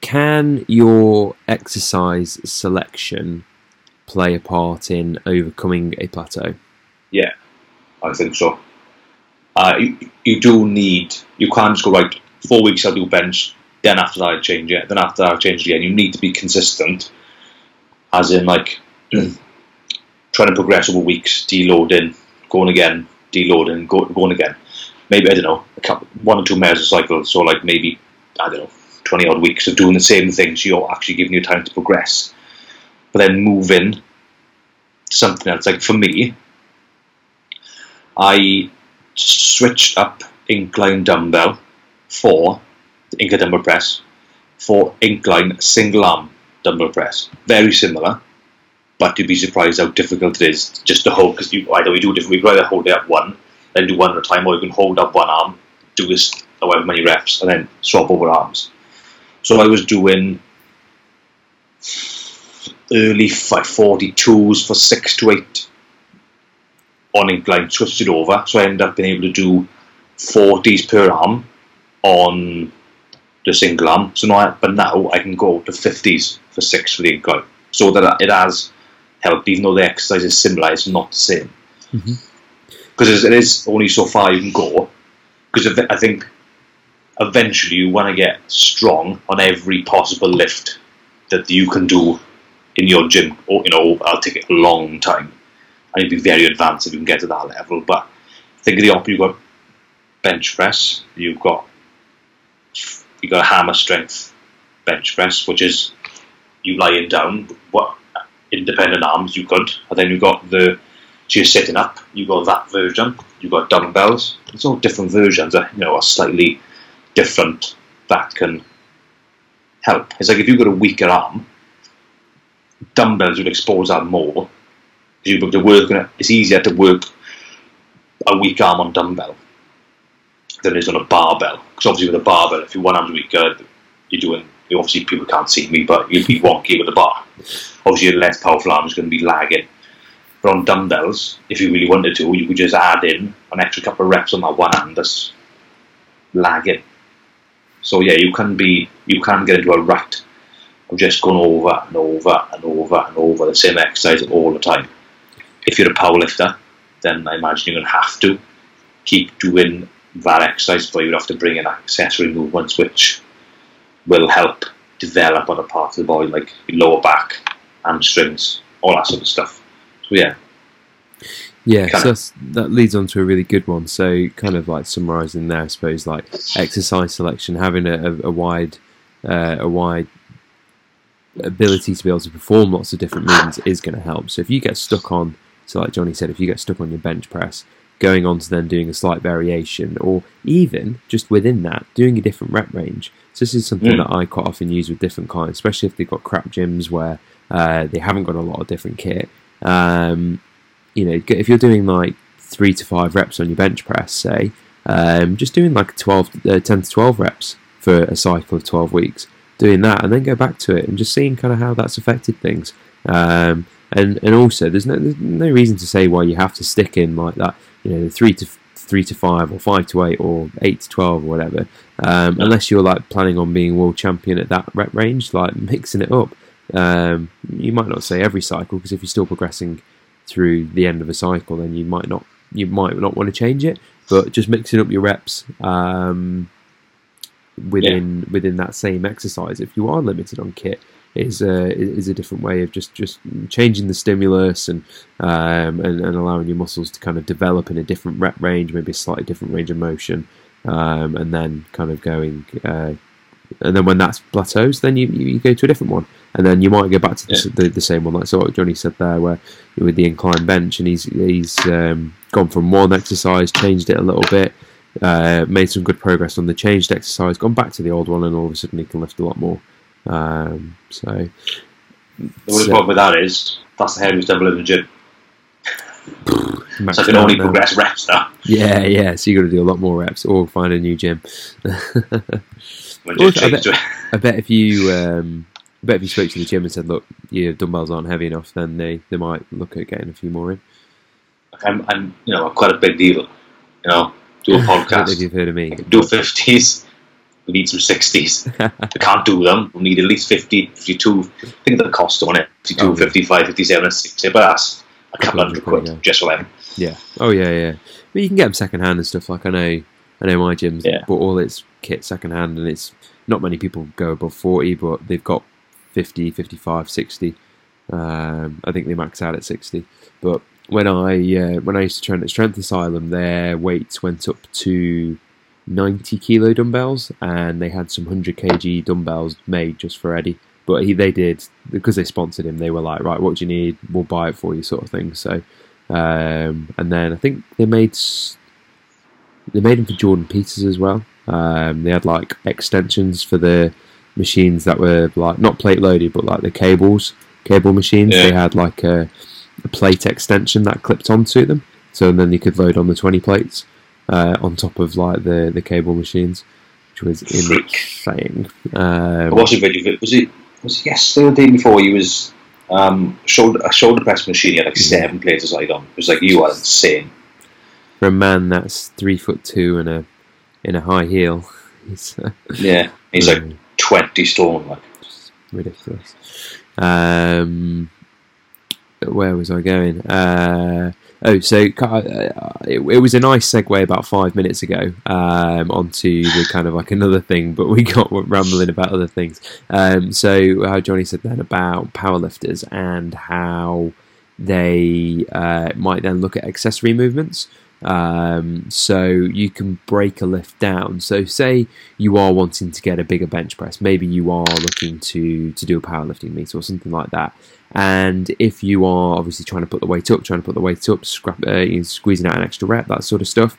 can your exercise selection play a part in overcoming a plateau?
Yeah, I think so. Uh, you, you do need, you can't just go, right, four weeks I'll do bench, then after that I change it, then after that I'll change it again. You need to be consistent, as in, like, trying to progress over weeks, deloading, going again, deloading, go, going again. Maybe, I don't know, a couple, one or two mesocycles, so like maybe, I don't know, 20 odd weeks of doing the same things, you're actually giving you time to progress. But then move in to something else. Like for me, I switched up incline dumbbell for the incline dumbbell press for incline single arm dumbbell press. Very similar, but you'd be surprised how difficult it is just to hold because you either we do different. We can either hold it up one, then do one at a time, or you can hold up one arm, do this however many reps, and then swap over arms. So I was doing early fi- 42s for six to eight on incline, switched it over, so I ended up being able to do 40s per arm on the single arm. So now, but now I can go to 50s for six for the incline. So that it has helped, even though the exercise is similar, it's not the same.
Mhm.
Because it is only so far you can go. Because I think eventually you want to get strong on every possible lift that you can do in your gym. Or you know, I'll take it a long time, and you'd be very advanced if you can get to that level. But think of the op. You've got bench press. You've got you got a hammer strength bench press, which is you lying down. What independent arms you could, and then you've got the so you're sitting up. You've got that version. You've got dumbbells. It's all different versions. That, you know, are slightly different. That can help. It's like if you've got a weaker arm, dumbbells would expose that more. Because you're to work. on it- It's easier to work a weak arm on dumbbell than it is on a barbell. Because obviously with a barbell, if your one arm's weaker, you're doing. Obviously, people can't see me, but you'd be wonky with a bar. Obviously, your less powerful arm is going to be lagging. But on dumbbells, if you really wanted to, you could just add in an extra couple of reps on that one hand that's lagging. So yeah, you can be you can get into a rut of just going over and over and over and over the same exercise all the time. If you're a powerlifter, then I imagine you're going to have to keep doing that exercise, but you'd have to bring in accessory movements which will help develop other parts of the body, like your lower back, hamstrings, all that sort of stuff. Yeah,
Yeah, so that's, that leads on to a really good one. So, kind of like summarising there, I suppose, like exercise selection, having a, a, a wide, uh, a wide ability to be able to perform lots of different movements is going to help. So, if you get stuck on, so like Johnny said, if you get stuck on your bench press, going on to then doing a slight variation, or even just within that, doing a different rep range. So this is something
Mm.
that I quite often use with different clients, especially if they've got crap gyms where uh, they haven't got a lot of different kit. Um, you know, if you're doing like three to five reps on your bench press, say, um, just doing like 12, uh, 10 to 12 reps for a cycle of 12 weeks, doing that, and then go back to it and just seeing kind of how that's affected things. Um, and and also, there's no there's no reason to say why you have to stick in like that. You know, three to three to five or five to eight or eight to twelve or whatever. Um, unless you're like planning on being world champion at that rep range, like mixing it up. Um, you might not say every cycle because if you're still progressing through the end of a cycle, then you might not you might not want to change it. But just mixing up your reps um, within within that same exercise, if you are limited on kit, is a is a different way of just just changing the stimulus and um, and, and allowing your muscles to kind of develop in a different rep range, maybe a slightly different range of motion, um, and then kind of going. Uh, and then when that's plateaus, then you you go to a different one, and then you might go back to the,
Yeah.
the, the same one. Like so, what Johnny said there, where with the incline bench, and he's he's um, gone from one exercise, changed it a little bit, uh, made some good progress on the changed exercise, gone back to the old one, and all of a sudden he can lift a lot more. Um, so
The only
So-
problem with that is that's the heaviest double in the gym. So I can only
now.
progress reps now.
Yeah, yeah. So you got to do a lot more reps, or find a new gym. Also, I
it.
I bet if you, um, I bet if you spoke to the gym and said, "Look, your dumbbells aren't heavy enough," then they, they might look at getting a few more in.
I'm, I'm, you know, I'm quite a big deal. You know, do a
don't if
podcast,
you've heard of me.
do 50s. We need some 60s. we can't do them. We need at least 50, 52. I think the cost on it 52,
Oh, yeah.
55, 57, and 60. But that's a couple hundred
hundred
quid
quid,
just for them.
Yeah. Oh yeah, yeah. But you can get them second hand and stuff. Like I know, I know my gym's
Yeah.
bought all its kit second hand, and it's not many people go above forty, but they've got 50, 55, 60. Um, I think they max out at sixty. But when I uh, when I used to train at Strength Asylum, their weights went up to ninety kilo dumbbells, and they had some hundred kg dumbbells made just for Eddie. But he, they did because they sponsored him. They were like, right, what do you need? We'll buy it for you, sort of thing. So um, and then I think they made they made them for Jordan Peters as well. Um, they had like extensions for the machines that were like not plate loaded, but like the cables, cable machines.
Yeah.
They had like a, a plate extension that clipped onto them, so then you could load on the twenty plates uh, on top of like the the cable machines, which was insane.
I
Um,
watched a video. of it. Was it was it yesterday or the day before? He was um, shoulder a shoulder press machine. He had like
Mm-hmm.
seven plates aside on. It was like you are insane.
for a man that's three foot two and a in a high heel, it's uh,
Yeah, he's like
Mm.
twenty stone. Like
ridiculous. Um, where was I going? Uh, oh, so uh, it, it was a nice segue about five minutes ago um, onto the kind of like another thing, but we got rambling about other things. Um, so how Johnny said then about powerlifters and how they uh, might then look at accessory movements. Um, so you can break a lift down. So say you are wanting to get a bigger bench press, maybe you are looking to to do a powerlifting meet or something like that. And if you are obviously trying to put the weight up, trying to put the weight up, scrap, uh, you know, squeezing out an extra rep, that sort of stuff.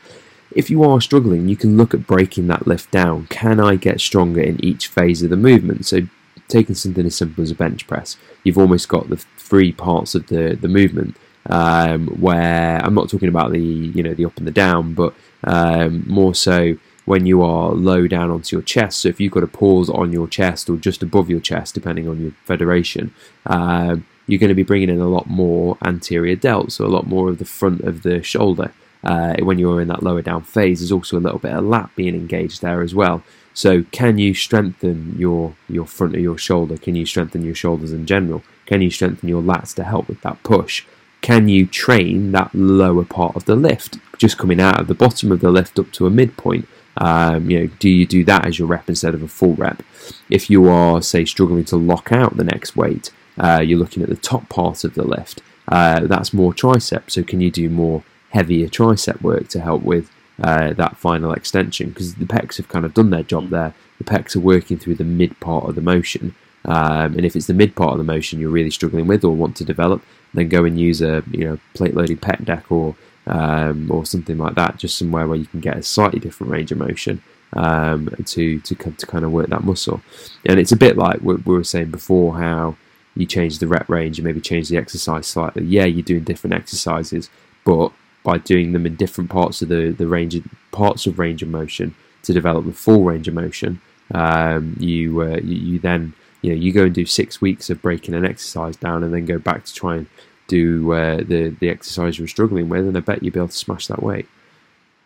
If you are struggling, you can look at breaking that lift down. Can I get stronger in each phase of the movement? So taking something as simple as a bench press, you've almost got the three parts of the the movement. Um, where I'm not talking about the you know the up and the down, but um, more so when you are low down onto your chest. So if you've got a pause on your chest or just above your chest, depending on your federation, um, you're going to be bringing in a lot more anterior delt, so a lot more of the front of the shoulder. Uh, when you're in that lower down phase, there's also a little bit of lat being engaged there as well. So, can you strengthen your your front of your shoulder? Can you strengthen your shoulders in general? Can you strengthen your lats to help with that push? Can you train that lower part of the lift, just coming out of the bottom of the lift up to a midpoint? Um, you know, do you do that as your rep instead of a full rep? If you are, say, struggling to lock out the next weight, uh, you're looking at the top part of the lift. Uh, that's more tricep. So, can you do more heavier tricep work to help with uh, that final extension? Because the pecs have kind of done their job there. The pecs are working through the mid part of the motion. Um, and if it's the mid part of the motion you're really struggling with or want to develop, then go and use a you know plate loading pec deck or um, or something like that, just somewhere where you can get a slightly different range of motion um, to to to kind of work that muscle. And it's a bit like what we were saying before, how you change the rep range and maybe change the exercise slightly. Yeah, you're doing different exercises, but by doing them in different parts of the, the range of, parts of range of motion to develop the full range of motion, um, you, uh, you you then you know you go and do six weeks of breaking an exercise down and then go back to try and do uh, the the exercise you're struggling with, and I bet you'll be able to smash that weight.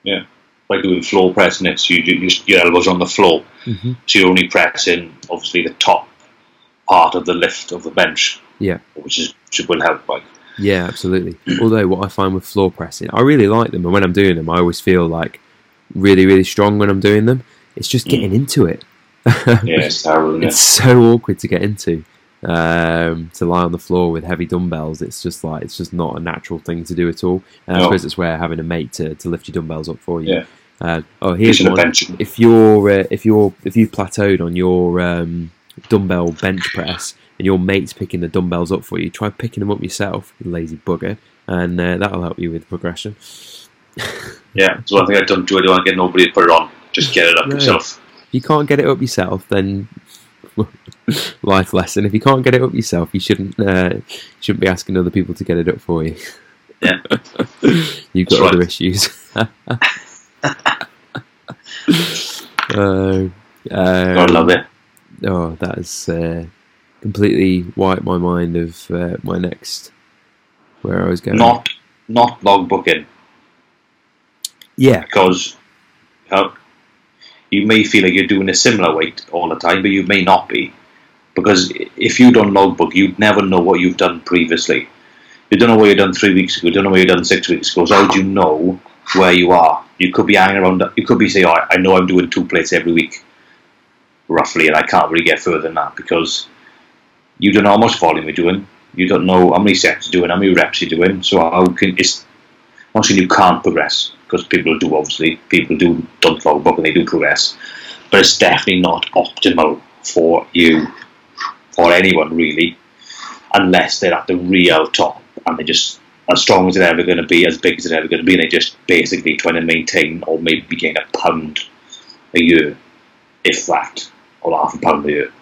Yeah, like doing floor pressing it, so you, you your elbows on the floor,
mm-hmm.
so you're only pressing obviously the top part of the lift of the bench.
Yeah,
which is which will help. Like
yeah, absolutely. Although what I find with floor pressing, I really like them, and when I'm doing them, I always feel like really really strong when I'm doing them. It's just getting mm. into it.
Yeah, it's terrible.
It's so awkward to get into. Um, to lie on the floor with heavy dumbbells, it's just like it's just not a natural thing to do at all. And no. I suppose it's where having a mate to, to lift your dumbbells up for you.
Yeah.
Uh, oh, here's one. If you're uh, if you're if you've plateaued on your um, dumbbell bench press and your mate's picking the dumbbells up for you, try picking them up yourself, you lazy bugger, and uh, that'll help you with progression.
yeah, so one thing I don't do. I don't want to get nobody to put it on. Just get it up yourself.
If you can't get it up yourself, then life lesson. If you can't get it up yourself, you shouldn't uh, shouldn't be asking other people to get it up for you.
Yeah,
you've got other issues. uh, um,
I love it
oh, that has uh, completely wiped my mind of uh, my next where I was going.
Not not log booking.
Yeah,
because you may feel like you're doing a similar weight all the time, but you may not be. Because if you don't logbook, you'd never know what you've done previously. You don't know what you've done three weeks ago. You don't know what you've done six weeks ago. So how do you know where you are? You could be hanging around. You could be saying, oh, "I know I'm doing two plates every week." roughly, and I can't really get further than that because you don't know how much volume you're doing. You don't know how many sets you're doing, how many reps you're doing. So how can it's saying you can't progress because people do obviously people do don't log book and they do progress, but it's definitely not optimal for you or anyone really, unless they're at the real top and they're just as strong as they're ever going to be, as big as they're ever going to be, and they're just basically trying to maintain or maybe gain a pound a year, if that or half a pound a year.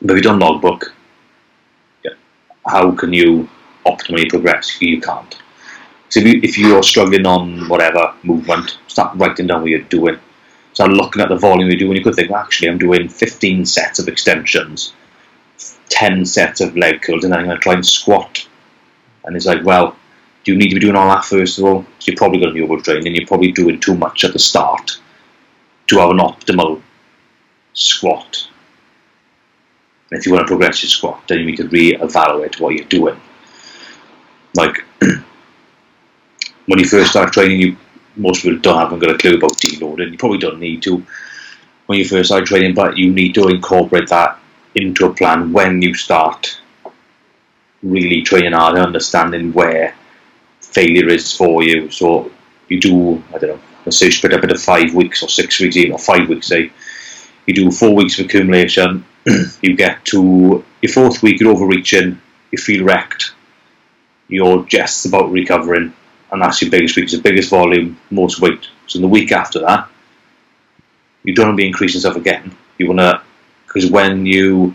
But if you don't logbook, yeah, how can you optimally progress? You can't. So if, you, if you're struggling on whatever movement, start writing down what you're doing. Start looking at the volume you're doing. You could think, well, actually, I'm doing 15 sets of extensions, 10 sets of leg curls, and then I'm going to try and squat. And it's like, well, do you need to be doing all that first of all? You're probably going to be overtraining. You're probably doing too much at the start to have an optimal squat. And if you want to progress your squat, then you need to re-evaluate what you're doing. Like when you first start training, you most people don't haven't got a clue about deloading. You probably don't need to when you first start training, but you need to incorporate that into a plan when you start really training hard and understanding where failure is for you. So you do, I don't know, let's say split up into five weeks or six weeks, even or five weeks, say you do four weeks of accumulation, you get to your fourth week, you're overreaching, you feel wrecked, you're just about recovering, and that's your biggest week. It's the biggest volume, most weight. So in the week after that, you don't want to be increasing stuff again. You want to, because when you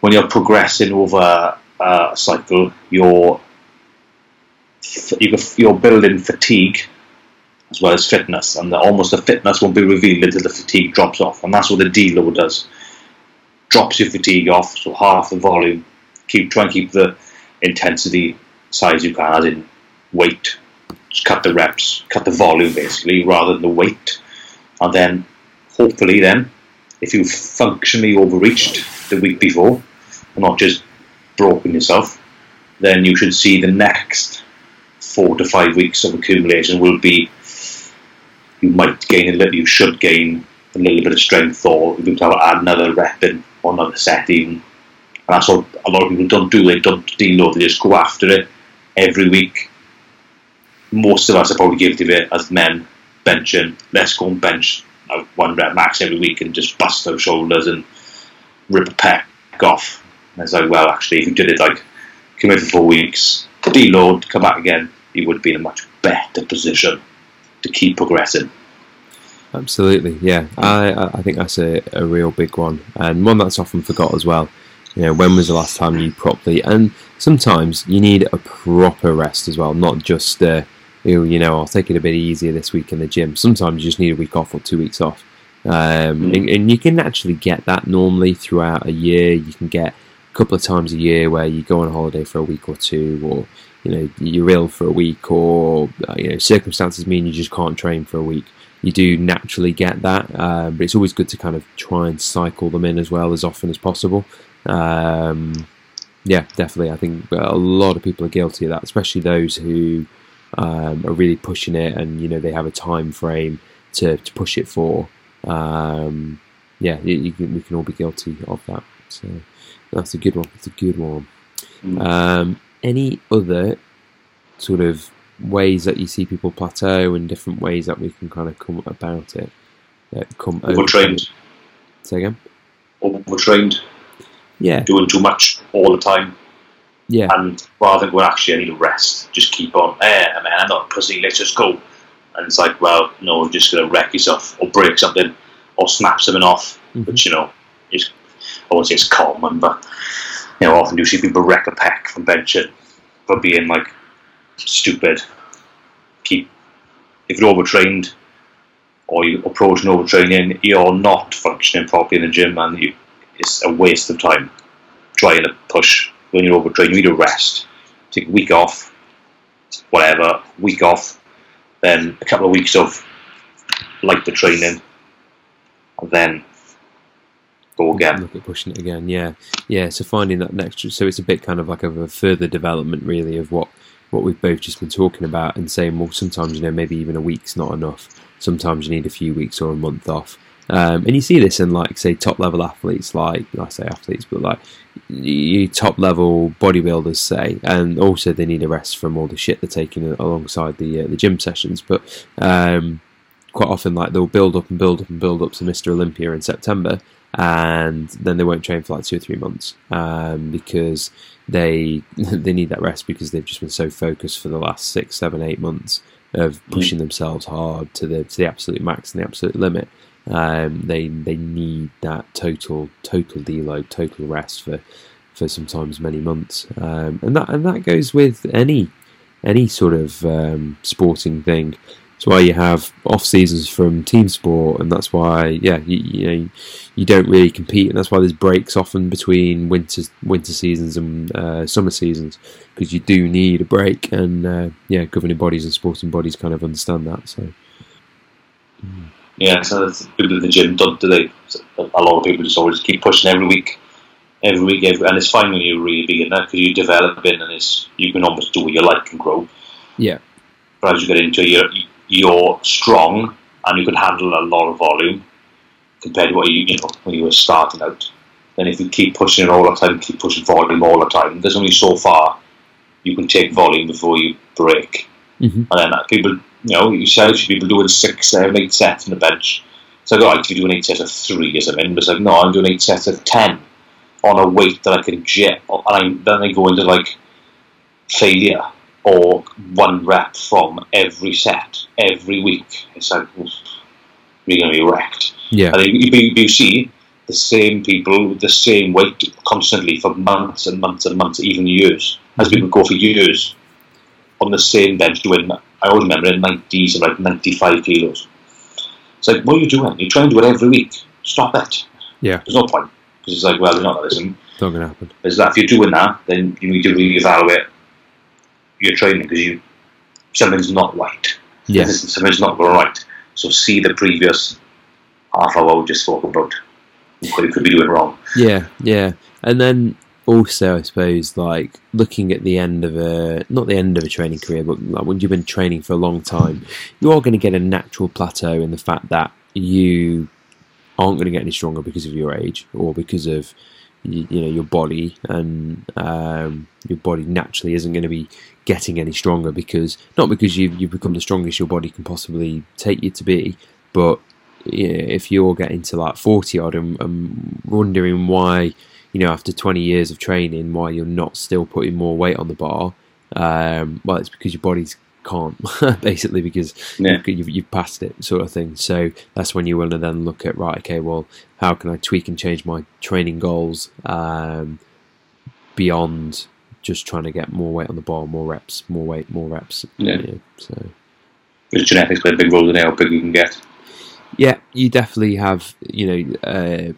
when you're progressing over uh, a cycle, you're you're building fatigue as well as fitness, and the, almost the fitness won't be revealed until the fatigue drops off, and that's what the deload does. Drops your fatigue off, so half the volume. Keep try and keep the intensity size you can, as in weight. Just cut the reps, cut the volume basically, rather than the weight, and then hopefully then, if you've functionally overreached the week before, and not just broken yourself, then you should see the next four to five weeks of accumulation will be you might gain a little, you should gain a little bit of strength, or you could add another rep in or another set even. And that's what a lot of people don't do. They don't deload. They just go after it every week. Most of us are probably guilty of it as men benching. Let's go and bench one rep max every week and just bust those shoulders and rip a pec off. And it's like, well, actually, if you did it like come in for four weeks, deload, come back again, you would be in a much better position to keep progressing.
Absolutely, yeah. I I think that's a, a real big one and one that's often forgot as well. You know, when was the last time you properly? And sometimes you need a proper rest as well, not just uh, you know, I'll take it a bit easier this week in the gym. Sometimes you just need a week off or two weeks off. Um, and, and, you can actually get that normally throughout a year. You can get a couple of times a year where you go on holiday for a week or two, or you know you're ill for a week, or uh, you know circumstances mean you just can't train for a week. You do naturally get that, uh, but it's always good to kind of try and cycle them in as well as often as possible. Um, yeah, definitely. I think a lot of people are guilty of that, especially those who um, are really pushing it, and you know they have a time frame to, to push it for. Um, yeah, you, you can, we can all be guilty of that. So that's a good one. It's a good one. Mm. Um, any other sort of ways that you see people plateau and different ways that we can kind of come about it? Uh, come
overtrained.
Say again.
Overtrained.
Yeah.
Doing too much all the time.
Yeah.
And rather than going, actually, I need a rest, just keep on, eh, man, I'm not a pussy, let's just go. And it's like, well, no, you're just going to wreck yourself or break something or snap something off, mm-hmm. which, you know, is, I won't say it's common, but, you know, often you see people wreck a pec from benching for being, like, stupid. Keep, if you're overtrained or you're approaching overtraining, you're not functioning properly in the gym and you, it's a waste of time trying to push when you're overtrained, you need a rest. Take a week off, whatever, week off, then a couple of weeks of like the training, and then go again.
Look at pushing it again, yeah, yeah. So finding that next, so it's a bit kind of like of a further development, really, of what what we've both just been talking about, and saying, well, sometimes you know maybe even a week's not enough. Sometimes you need a few weeks or a month off. Um, and you see this in like say top level athletes, like I say athletes, but like you top level bodybuilders say, and also they need a rest from all the shit they're taking alongside the uh, the gym sessions. But um, quite often, like they'll build up and build up and build up to Mr. Olympia in September, and then they won't train for like two or three months um, because they they need that rest because they've just been so focused for the last six, seven, eight months of pushing themselves hard to the to the absolute max and the absolute limit. Um, they they need that total total deload, total rest for for sometimes many months, um, and that and that goes with any any sort of um, sporting thing. That's why you have off seasons from team sport, and that's why yeah you, you know you don't really compete, and that's why there's breaks often between winter winter seasons and uh, summer seasons because you do need a break, and uh, yeah, governing bodies and sporting bodies kind of understand that. So.
Mm. Yeah, so people at the gym don't do they? A lot of people just always keep pushing every week, every week, every, and it's fine when you're really beginner because you develop in and it's you can almost do what you like and grow.
Yeah.
But as you get into it, you're, you're strong and you can handle a lot of volume compared to what you you know when you were starting out. Then if you keep pushing it all the time, keep pushing volume all the time, there's only so far you can take volume before you break.
Mm-hmm.
And then people you know, you see people doing six, seven, eight sets on the bench. So I go, right, if you're doing eight sets of three as I'm in, but it's like, no, I'm doing eight sets of ten on a weight that I can jet. And I, then I go into like failure or one rep from every set every week. It's like, you're going to be wrecked.
Yeah.
And you, you, you see the same people with the same weight constantly for months and months and months, even years, as mm-hmm. people go for years on the same bench doing I always remember in 90s and like 95 kilos. It's like, what are you doing? You're trying to do it every week. Stop it.
Yeah.
There's no point. Because it's like, well, you're not listening.
It's not going to happen.
Is that if you're doing that, then you need to reevaluate your training because you something's not right.
Yes.
Something's not going right. So see the previous half hour we just spoke about. What you could be doing wrong.
Yeah, yeah. And then also, I suppose, like looking at the end of a not the end of a training career, but like when you've been training for a long time, you are going to get a natural plateau in the fact that you aren't going to get any stronger because of your age or because of you, know your body, and um, your body naturally isn't going to be getting any stronger because not because you've you've become the strongest your body can possibly take you to be, but yeah, if you're getting to like forty odd and, and wondering why you know, after 20 years of training, why you're not still putting more weight on the bar, um, well, it's because your body's can't basically because
Yeah.
you've, you've, you've passed it, sort of thing. So that's when you want to then look at right, okay, well, how can I tweak and change my training goals um, beyond just trying to get more weight on the bar, more reps, more weight, more reps.
Yeah.
so
Does genetics play a big role in how big you can get?
yeah, you definitely have you know uh,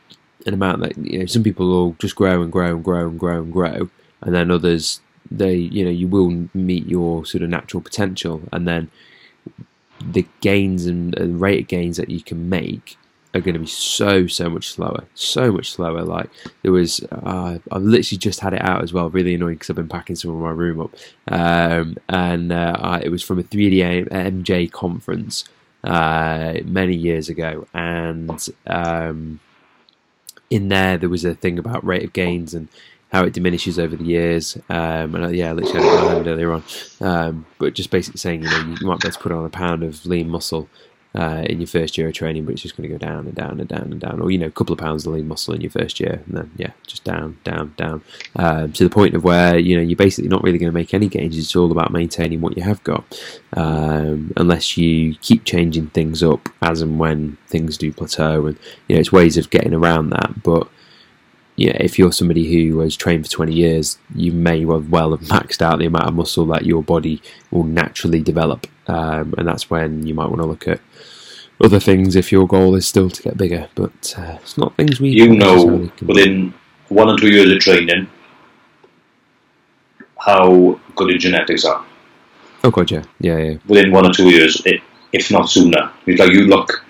an amount that you know some people will just grow and grow and grow and grow and grow, and then others they you know you will meet your sort of natural potential, and then the gains and uh, rate of gains that you can make are going to be so so much slower, so much slower. Like there was, uh, I've literally just had it out as well. Really annoying because I've been packing some of my room up, um, and uh, I, it was from a 3D MJ conference uh, many years ago, and um, in there there was a thing about rate of gains and how it diminishes over the years. Um, and uh, yeah, I literally had it earlier on, um, but just basically saying you know you might be able to put on a pound of lean muscle. Uh, in your first year of training, but it's just going to go down and down and down and down, or you know, a couple of pounds of lean muscle in your first year, and then yeah, just down, down, down, um, to the point of where you know you're basically not really going to make any gains. It's all about maintaining what you have got, um, unless you keep changing things up as and when things do plateau, and you know, it's ways of getting around that. But yeah, if you're somebody who has trained for 20 years, you may well have maxed out the amount of muscle that your body will naturally develop, um, and that's when you might want to look at other things if your goal is still to get bigger. But uh, it's not things we
You know within one or two years of training how good your genetics are.
Oh god, yeah, yeah, yeah,
Within one or two years, if not sooner. It's like you look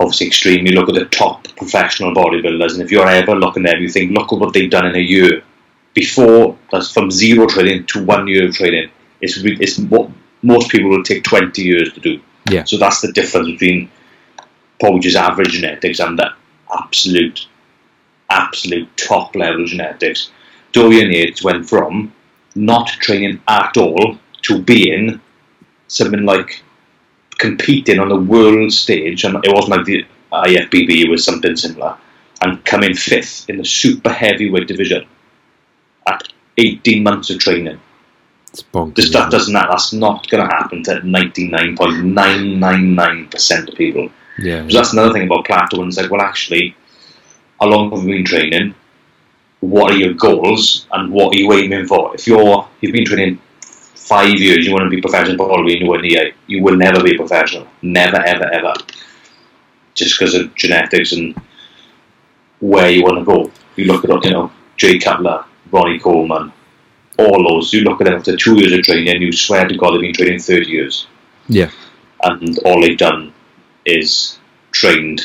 obviously extreme. You look at the top professional bodybuilders, and if you're ever looking at them, you think, look at what they've done in a year. Before that's from zero training to one year of training. It's it's what most people will take twenty years to do.
Yeah.
So that's the difference between probably just average genetics and the absolute, absolute top level genetics. Dorian Yates went from not training at all to being something like competing on the world stage, and it wasn't like the IFBB, it was something similar, and coming fifth in the super heavyweight division at 18 months of training.
it's bonkers.
This stuff doesn't that. That's not going to happen to 99.999% of people.
Yeah,
So that's another thing about plateau. And it's like, well, actually, how long have you been training? What are your goals and what are you aiming for? If you're you've been training five years, you want to be professional probably in you will never be professional. Never, ever, ever. Just because of genetics and where you want to go. You look at you know Jay Cutler, Ronnie Coleman, all those. You look at them after two years of training, and you swear to God they've been training thirty years
yeah,
and all they've done is trained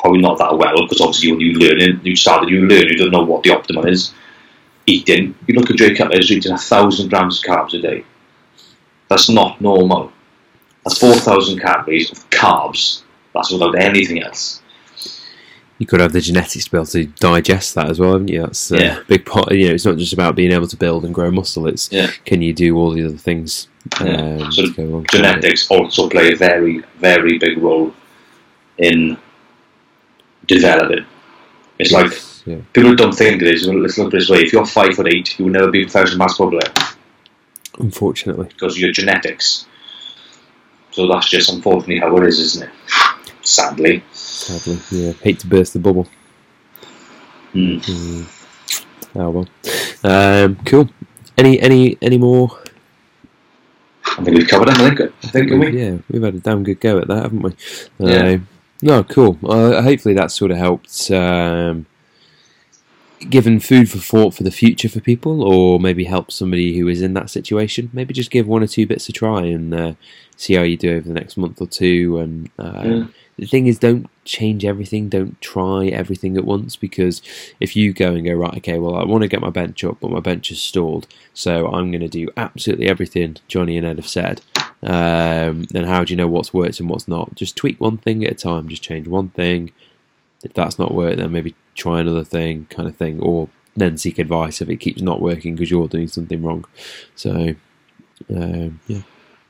probably not that well because obviously when you learn it, you started you learn you don't know what the optimum is eating you look at Jay Cutler he's eating a thousand grams of carbs a day that's not normal that's four thousand calories of carbs that's without anything else
you could have the genetics to be able to digest that as well, haven't you? That's a
Yeah.
big part. You know, it's not just about being able to build and grow muscle. It's
Yeah.
can you do all the other things
Yeah.
um,
So
to go along with it.
genetics also play a very very big role in developing it's like
yeah,
people don't think it is. Let's look this way. If you're five foot eight, you will never be a professional basketball player
unfortunately,
because of your genetics. So that's just unfortunately how it is, isn't it? Sadly.
sadly, yeah. Hate to burst the bubble.
Hmm.
Mm. Oh well. Um, cool. Any any any more?
I think we've covered everything. I think, haven't we?
Yeah, we've had a damn good go at that, haven't we?
Yeah.
Um, no, cool. Uh, hopefully that sort of helped. Um, given food for thought for the future for people, or maybe help somebody who is in that situation. Maybe just give one or two bits a try and uh, see how you do over the next month or two. And uh,
Yeah.
the thing is, don't change everything. Don't try everything at once because if you go and go right, okay, well, I want to get my bench up, but my bench is stalled, so I'm going to do absolutely everything Johnny and Ed have said. Um, then how do you know what's worked and what's not? Just tweak one thing at a time. Just change one thing. If that's not worked, then maybe try another thing, kind of thing, or then seek advice if it keeps not working because you're doing something wrong. So, um, yeah,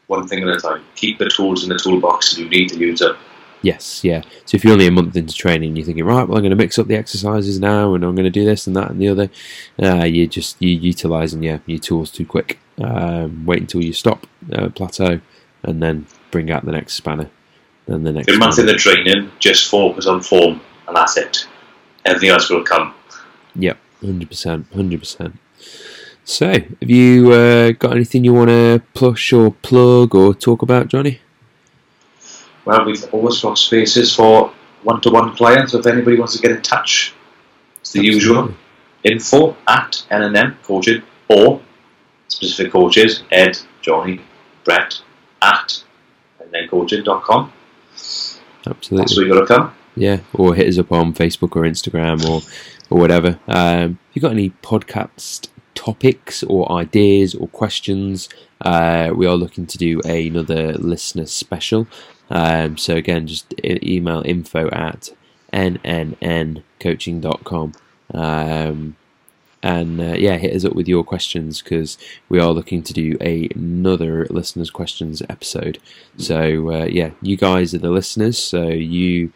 One thing at a time. Keep the tools in the toolbox you need to use them.
yes, yeah. So if you're only a month into training, you're thinking, right, well, I'm going to mix up the exercises now, and I'm going to do this and that and the other. Uh, you're just you're utilising yeah your tools too quick. Um, wait until you stop uh, plateau, and then bring out the next spanner. Then the next.
A month in the training, just focus on form, and that's it. Everything else will come.
Yep, hundred percent, hundred percent. So, have you uh, got anything you want to push or plug or talk about, Johnny?
Well, we've always got spaces for one-to-one clients. So if anybody wants to get in touch, it's the usual info at NNM coaching or specific coaches Ed, Johnny, Brett at nncoaching.com.
Absolutely.
That's where you got to come.
Yeah, or hit us up on Facebook or Instagram or or whatever. Um, if you've got any podcast topics or ideas or questions, uh, we are looking to do another listener special. Um, so again, just e- email info at nnncoaching.com. Um, and uh, yeah, hit us up with your questions because we are looking to do a, another listeners' questions episode. So uh, yeah, you guys are the listeners, so you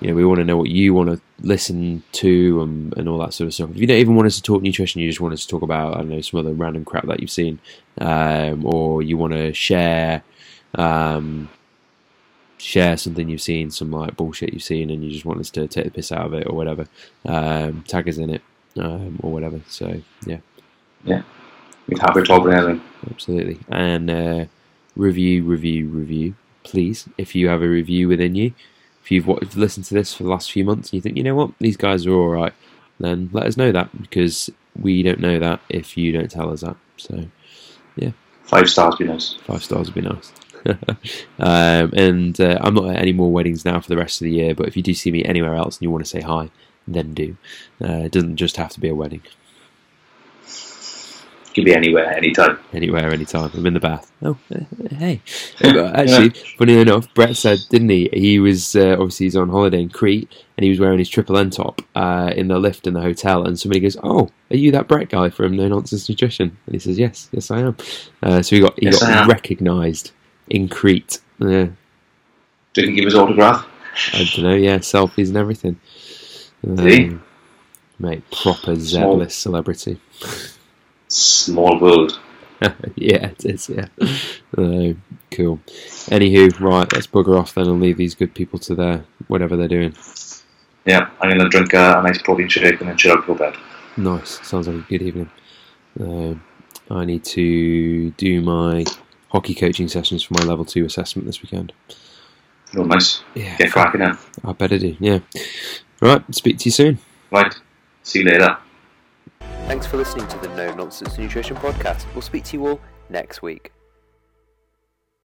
you know, we want to know what you want to listen to and, and all that sort of stuff. If you don't even want us to talk nutrition, you just want us to talk about, I don't know, some other random crap that you've seen, um, or you want to share, um, share something you've seen, some like bullshit you've seen, and you just want us to take the piss out of it or whatever, um, tag us in it, um, or whatever. So, yeah, Yeah.
We'd have it talking anything.
absolutely. And uh, review, review, review, please. If you have a review within you, if you've what, if you've listened to this for the last few months and you think, you know what, these guys are all right, then let us know that because we don't know that if you don't tell us that. So yeah.
Five stars would be nice.
five stars would be nice. um, and uh, I'm not at any more weddings now for the rest of the year, but if you do see me anywhere else and you want to say hi, then do. Uh, it doesn't just have to be a wedding.
Could be anywhere, anytime.
anywhere, anytime. I'm in the bath. Oh, uh, hey. But Actually, funny enough, Brett said, didn't he? He was uh, obviously he's on holiday in Crete, and he was wearing his triple N top uh, in the lift in the hotel. And somebody goes, "Oh, are you that Brett guy from No Nonsense Nutrition?" And he says, "Yes, yes, I am." Uh, so he got he
Yes,
got recognised in Crete. Yeah,
Didn't he give his autograph.
I don't know. Yeah, selfies and everything.
Did he?
Um, Mate, proper
Small.
Z-list celebrity.
Small world.
yeah, it is. Yeah. Uh, cool. Anywho, right, let's bugger off then and leave these good people to their whatever they're doing.
Yeah, I'm going to drink a, a nice protein shake and then chill out to bed.
Nice. Sounds like a good evening. Um I need to do my hockey coaching sessions for my level two assessment this weekend.
Oh, nice.
Yeah,
Get cracking now.
I better do. Yeah. Right. Speak to you soon.
Right. See you later.
Thanks for listening to the No Nonsense Nutrition Podcast. We'll speak to you all next week.